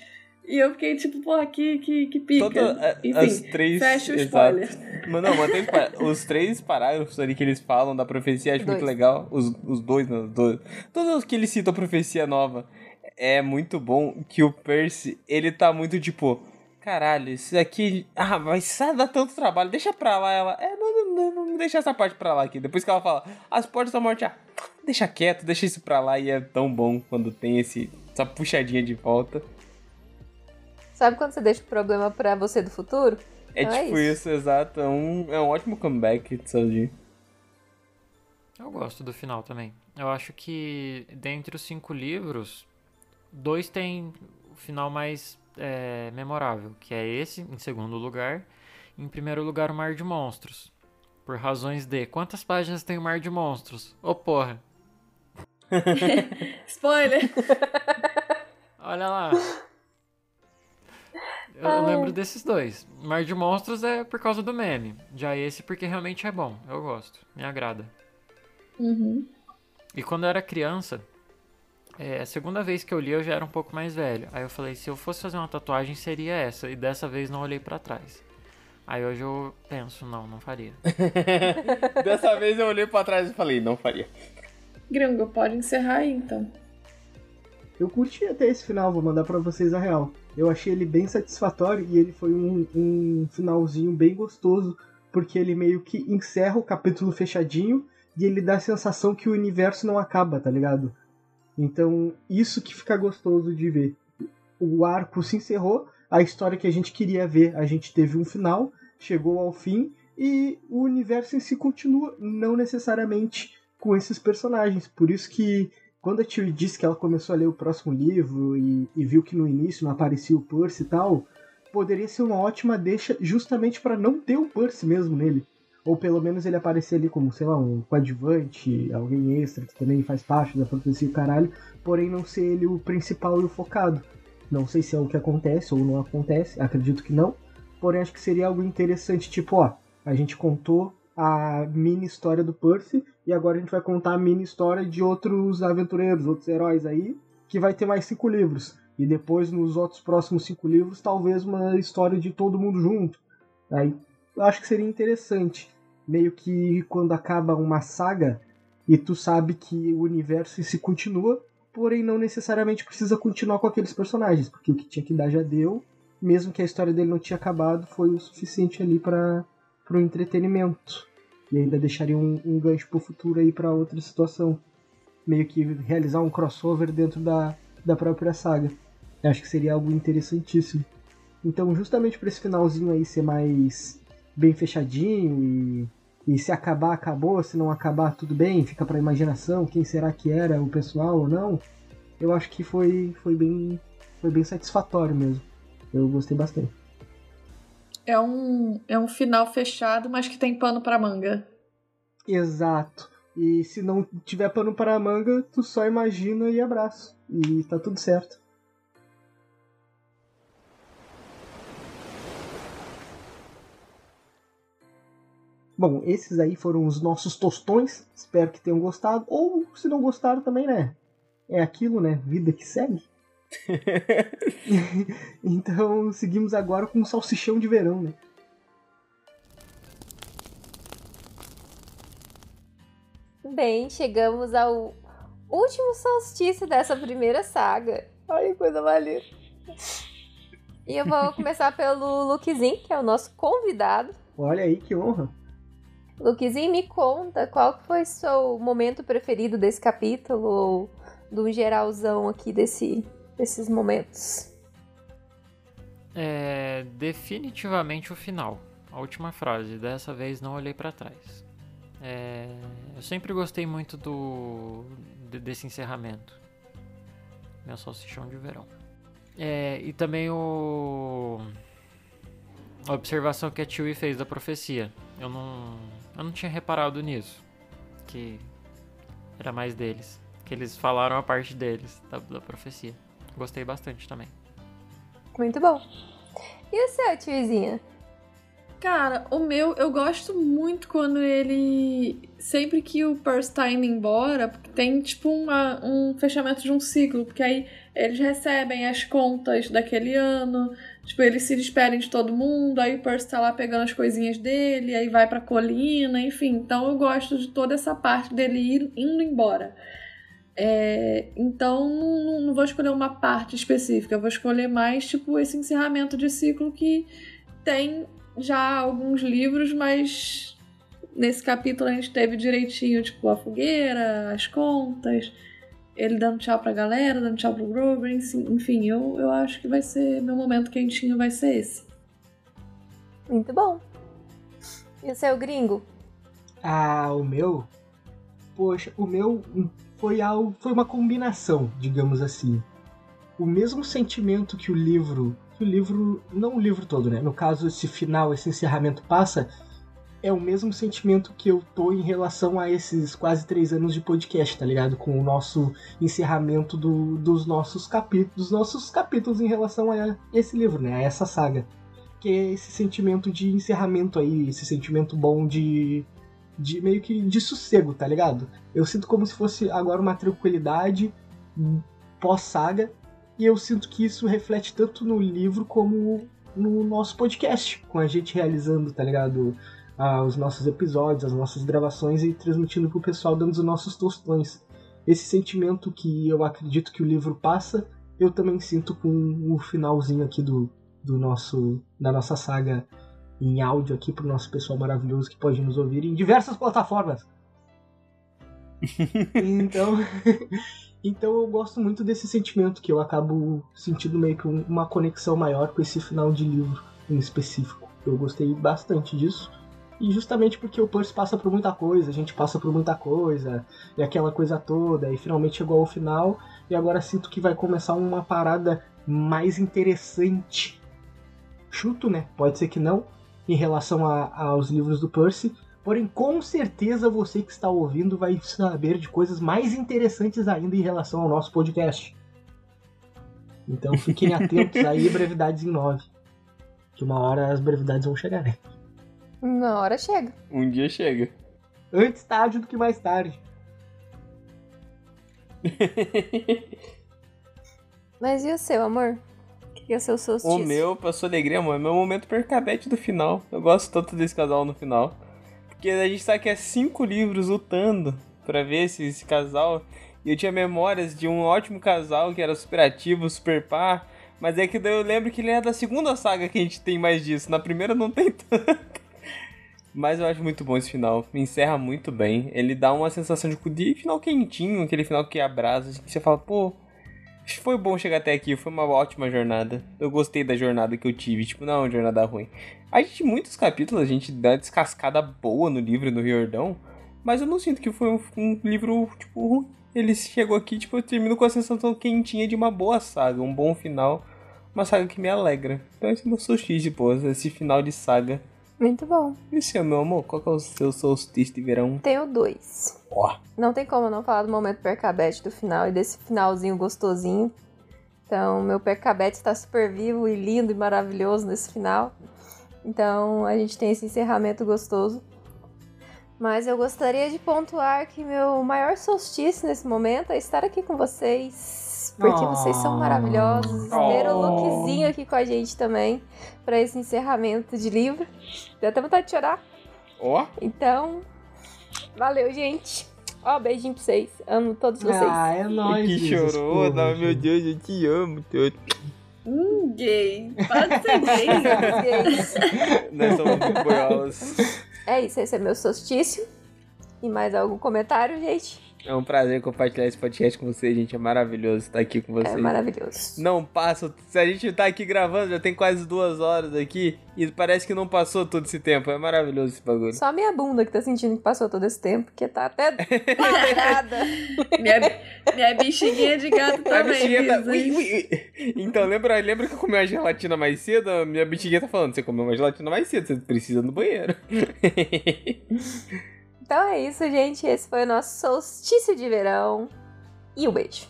E eu fiquei tipo, porra, que, que, que pica. Toda, Enfim, as três, fecha o spoiler. Mas não, mas os três parágrafos ali que eles falam da profecia, acho dois. muito legal. Os, os dois, não, dois. Todos os que eles citam a profecia nova. É muito bom que o Percy, ele tá muito tipo caralho, isso aqui. Ah, mas dá tanto trabalho, deixa pra lá. Ela, é, não, não, não, não deixa essa parte pra lá aqui. Depois que ela fala, as portas da morte, ah, deixa quieto, deixa isso pra lá. E é tão bom quando tem esse, essa puxadinha de volta. Sabe quando você deixa o problema pra você do futuro? É então é tipo é isso. isso. exato. É um, é um ótimo comeback de Sanji. Eu gosto do final também. Eu acho que dentre os cinco livros, dois tem o final mais é, memorável, que é esse, em segundo lugar. Em primeiro lugar, o Mar de Monstros. Por razões de. Quantas páginas tem o Mar de Monstros? Ô, oh, porra! Spoiler! Olha lá. Eu Ai. lembro desses dois. Mar de Monstros é por causa do meme. Já esse porque realmente é bom. Eu gosto. Me agrada. Uhum. E quando eu era criança, é, a segunda vez que eu li eu já era um pouco mais velho. Aí eu falei, se eu fosse fazer uma tatuagem seria essa. E dessa vez não olhei para trás. Aí hoje eu penso, não, não faria. Dessa vez eu olhei para trás e falei, não faria. Gringo, pode encerrar aí então. Eu curti até esse final, vou mandar para vocês a real. Eu achei ele bem satisfatório e ele foi um, um finalzinho bem gostoso, porque ele meio que encerra o capítulo fechadinho e ele dá a sensação que o universo não acaba, tá ligado? Então, isso que fica gostoso de ver. O arco se encerrou, a história que a gente queria ver, a gente teve um final, chegou ao fim e o universo em si continua, não necessariamente com esses personagens. Por isso que quando a Tilly disse que ela começou a ler o próximo livro e, e viu que no início não aparecia o Percy e tal, poderia ser uma ótima deixa justamente para não ter o Percy mesmo nele ou pelo menos ele aparecer ali como, sei lá, um coadjuvante, alguém extra que também faz parte da profecia do caralho, porém não ser ele o principal e o focado. Não sei se é o que acontece ou não acontece, acredito que não, porém acho que seria algo interessante, tipo, ó, a gente contou a mini história do Percy e agora a gente vai contar a mini história de outros aventureiros, outros heróis aí, que vai ter mais cinco livros. E depois, nos outros próximos cinco livros, talvez uma história de todo mundo junto. Aí acho que seria interessante meio que quando acaba uma saga e tu sabe que o universo se continua, porém não necessariamente precisa continuar com aqueles personagens, porque o que tinha que dar já deu, mesmo que a história dele não tinha acabado, foi o suficiente ali para pro entretenimento. E ainda deixaria um, um gancho pro futuro aí para outra situação. Meio que realizar um crossover dentro da, da própria saga. Eu acho que seria algo interessantíssimo. Então, justamente para esse finalzinho aí ser mais bem fechadinho e, e se acabar, acabou, se não acabar, tudo bem, fica pra imaginação, quem será que era o pessoal ou não. Eu acho que foi, foi, bem, foi bem satisfatório mesmo. Eu gostei bastante. É um, é um final fechado, mas que tem pano pra manga. Exato. E se não tiver pano para manga, tu só imagina e abraço. E tá tudo certo. Bom, esses aí foram os nossos tostões. Espero que tenham gostado. Ou se não gostaram também, né? É aquilo, né? Vida que segue. então seguimos agora com o salsichão de verão, né? Bem, chegamos ao último solstício dessa primeira saga. Ai, coisa maneira. E eu vou começar pelo Lukezinho, que é o nosso convidado. Olha aí que honra. Lukezinho, me conta qual foi seu momento preferido desse capítulo, ou do geralzão aqui desse, desses momentos. É definitivamente o final. A última frase. Dessa vez não olhei para trás. É, eu sempre gostei muito do desse encerramento. Meu salsichão de verão. É, e também o a observação que a Chewie fez da profecia. Eu não eu não tinha reparado nisso. Que era mais deles. Que eles falaram a parte deles, da, da profecia. Gostei bastante também. Muito bom. E o seu, tiozinha? Cara, o meu, eu gosto muito quando ele. Sempre que o Percy tá indo embora, tem tipo uma, um fechamento de um ciclo, porque aí eles recebem as contas daquele ano, tipo, eles se despedem de todo mundo, aí o Percy tá lá pegando as coisinhas dele, aí vai pra colina, enfim. Então eu gosto de toda essa parte dele ir, indo embora. É, então não, não vou escolher uma parte específica, eu vou escolher mais tipo esse encerramento de ciclo que tem já alguns livros, mas nesse capítulo a gente teve direitinho, tipo, a fogueira, as contas, ele dando tchau pra galera, dando tchau pro Grover, enfim, eu, eu acho que vai ser, meu momento quentinho vai ser esse. Muito bom. E o seu gringo? Ah, o meu? Poxa, o meu foi algo, foi uma combinação, digamos assim. O mesmo sentimento que o livro que o livro, não o livro todo, né? No caso, esse final, esse encerramento passa, é o mesmo sentimento que eu tô em relação a esses quase três anos de podcast, tá ligado? Com o nosso encerramento do, dos nossos capítulos, dos nossos capítulos em relação a esse livro, né? A essa saga. Que é esse sentimento de encerramento aí, esse sentimento bom de, de meio que de sossego, tá ligado? Eu sinto como se fosse agora uma tranquilidade pós-saga e eu sinto que isso reflete tanto no livro como no nosso podcast, com a gente realizando, tá ligado? Ah, os nossos episódios, as nossas gravações e transmitindo pro pessoal, dando os nossos tostões. Esse sentimento que eu acredito que o livro passa, eu também sinto com o finalzinho aqui do, do nosso da nossa saga em áudio aqui pro nosso pessoal maravilhoso que pode nos ouvir em diversas plataformas. então, então eu gosto muito desse sentimento que eu acabo sentindo meio que uma conexão maior com esse final de livro em específico. Eu gostei bastante disso. E justamente porque o Percy passa por muita coisa, a gente passa por muita coisa, e aquela coisa toda, e finalmente chegou ao final, e agora sinto que vai começar uma parada mais interessante. Chuto, né? Pode ser que não, em relação a, aos livros do Percy, Porém, com certeza você que está ouvindo vai saber de coisas mais interessantes ainda em relação ao nosso podcast. Então fiquem atentos aí, brevidades em 9. Que uma hora as brevidades vão chegar, né? Uma hora chega. Um dia chega. Antes tarde do que mais tarde. Mas e o seu, amor? O que é o seu solstício? O meu, pra sua alegria, amor, é meu momento percabete do final. Eu gosto tanto desse casal no final. Porque a gente sabe que é cinco livros lutando para ver esse, esse casal. E eu tinha memórias de um ótimo casal que era super ativo, super par. Mas é que eu lembro que ele é da segunda saga que a gente tem mais disso. Na primeira não tem tanto. Mas eu acho muito bom esse final. Me encerra muito bem. Ele dá uma sensação de, de final quentinho, aquele final que abraça, que você fala, pô, foi bom chegar até aqui, foi uma ótima jornada. Eu gostei da jornada que eu tive, tipo, não é uma jornada ruim. A gente, muitos capítulos, a gente dá descascada boa no livro do Riordão, mas eu não sinto que foi um, um livro, tipo, ruim. Ele chegou aqui, tipo, eu termino com a sensação quentinha de uma boa saga, um bom final, uma saga que me alegra. Então esse é meu solstício, pô, esse final de saga. Muito bom. E o seu, meu amor, qual que é o seu solstício de verão? Tenho dois. Ó. Não tem como não falar do momento percabete do final e desse finalzinho gostosinho. Então, meu percabete está super vivo e lindo e maravilhoso nesse final. Então, a gente tem esse encerramento gostoso. Mas eu gostaria de pontuar que meu maior solstício nesse momento é estar aqui com vocês. Porque vocês são maravilhosos. Ter o Lukezinho aqui com a gente também para esse encerramento de livro. Deu até vontade de chorar. Ó. Então, valeu, gente. Ó, beijinho pra vocês. Amo todos vocês. Ah, é nóis. que Jesus, chorou, porra, não, meu. Deus, eu te amo. Todo. Hum, gay. Para de ser gay. Nós somos muito boiolas. É isso, esse é meu solstício. E mais algum comentário, gente? É um prazer compartilhar esse podcast com vocês, gente. É maravilhoso estar aqui com vocês. É maravilhoso. Não passa. Se a gente tá aqui gravando, já tem quase duas horas aqui. E parece que não passou todo esse tempo. É maravilhoso esse bagulho. Só a minha bunda que tá sentindo que passou todo esse tempo, porque tá até parada. Minha, minha bexiguinha de gato A também. bichinha tá. Ui, ui, ui. Então, lembra, lembra que eu comi uma gelatina mais cedo? A minha bichinha tá falando: você comeu uma gelatina mais cedo, você precisa ir no banheiro. Então é isso, gente. Esse foi o nosso solstício de verão. E um beijo.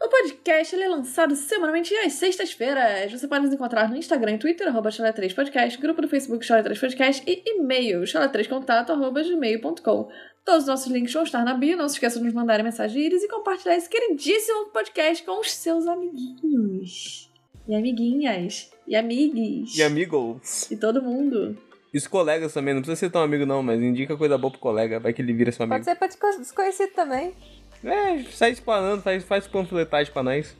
O podcast ele é lançado semanalmente às sextas-feiras. Você pode nos encontrar no Instagram e Twitter, arroba chalé3podcast, grupo do Facebook chalé3podcast e e-mail chalé3contato, arroba gmail.com. Todos os nossos links vão estar na bio. Não se esqueça de nos mandar mensagem íris e compartilhar esse queridíssimo podcast com os seus amiguinhos. E amiguinhas. E amigues. E amigos. E todo mundo. E os colegas também, não precisa ser tão amigo, não, mas indica coisa boa pro colega, vai que ele vira seu amigo. Pode ser pra desco- desconhecido também. É, sai espalhando, faz, faz panfletagem pra nós.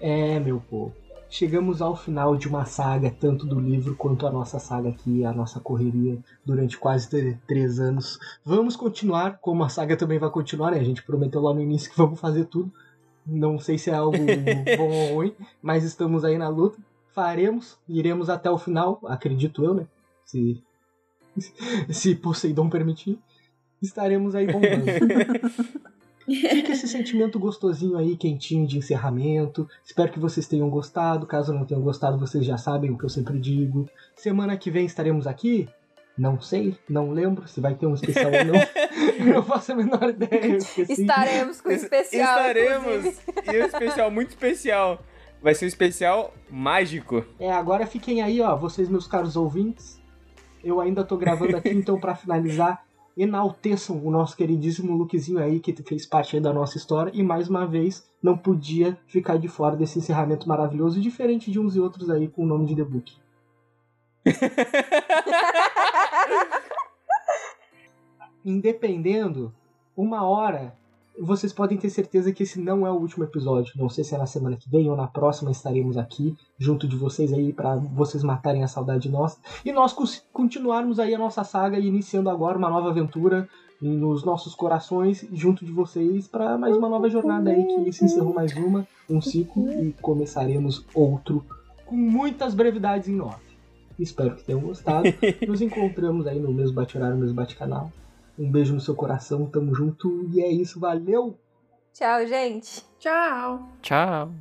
É, meu povo. Chegamos ao final de uma saga, tanto do livro quanto a nossa saga aqui, a nossa correria durante quase três anos. Vamos continuar, como a saga também vai continuar, né? A gente prometeu lá no início que vamos fazer tudo. Não sei se é algo bom ou ruim, mas estamos aí na luta. Faremos, iremos até o final, acredito eu, né? Se, se Poseidon permitir, estaremos aí bombando. Fica esse sentimento gostosinho aí, quentinho de encerramento. Espero que vocês tenham gostado. Caso não tenham gostado, vocês já sabem o que eu sempre digo. Semana que vem estaremos aqui? Não sei, não lembro se vai ter um especial ou não. não faço a menor ideia. Estaremos com um especial. Estaremos! inclusive. E um especial muito especial. Vai ser um especial mágico. É, agora fiquem aí, ó, vocês, meus caros ouvintes. Eu ainda tô gravando aqui, então, pra finalizar, enalteçam o nosso queridíssimo Lukezinho aí, que fez parte aí da nossa história, e mais uma vez não podia ficar de fora desse encerramento maravilhoso, diferente de uns e outros aí com o nome de The Book. Independendo, uma hora, vocês podem ter certeza que esse não é o último episódio. Não sei se é na semana que vem ou na próxima estaremos aqui junto de vocês aí para vocês matarem a saudade nossa e nós continuarmos aí a nossa saga e iniciando agora uma nova aventura nos nossos corações junto de vocês para mais uma nova jornada aí que se encerrou mais uma, um ciclo e começaremos outro com muitas brevidades em off. Espero que tenham gostado. Nos encontramos aí no mesmo bate-horário, no mesmo bate-canal. Um beijo no seu coração, tamo junto e é isso, valeu! Tchau, gente. Tchau. Tchau.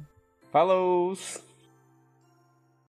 Falou!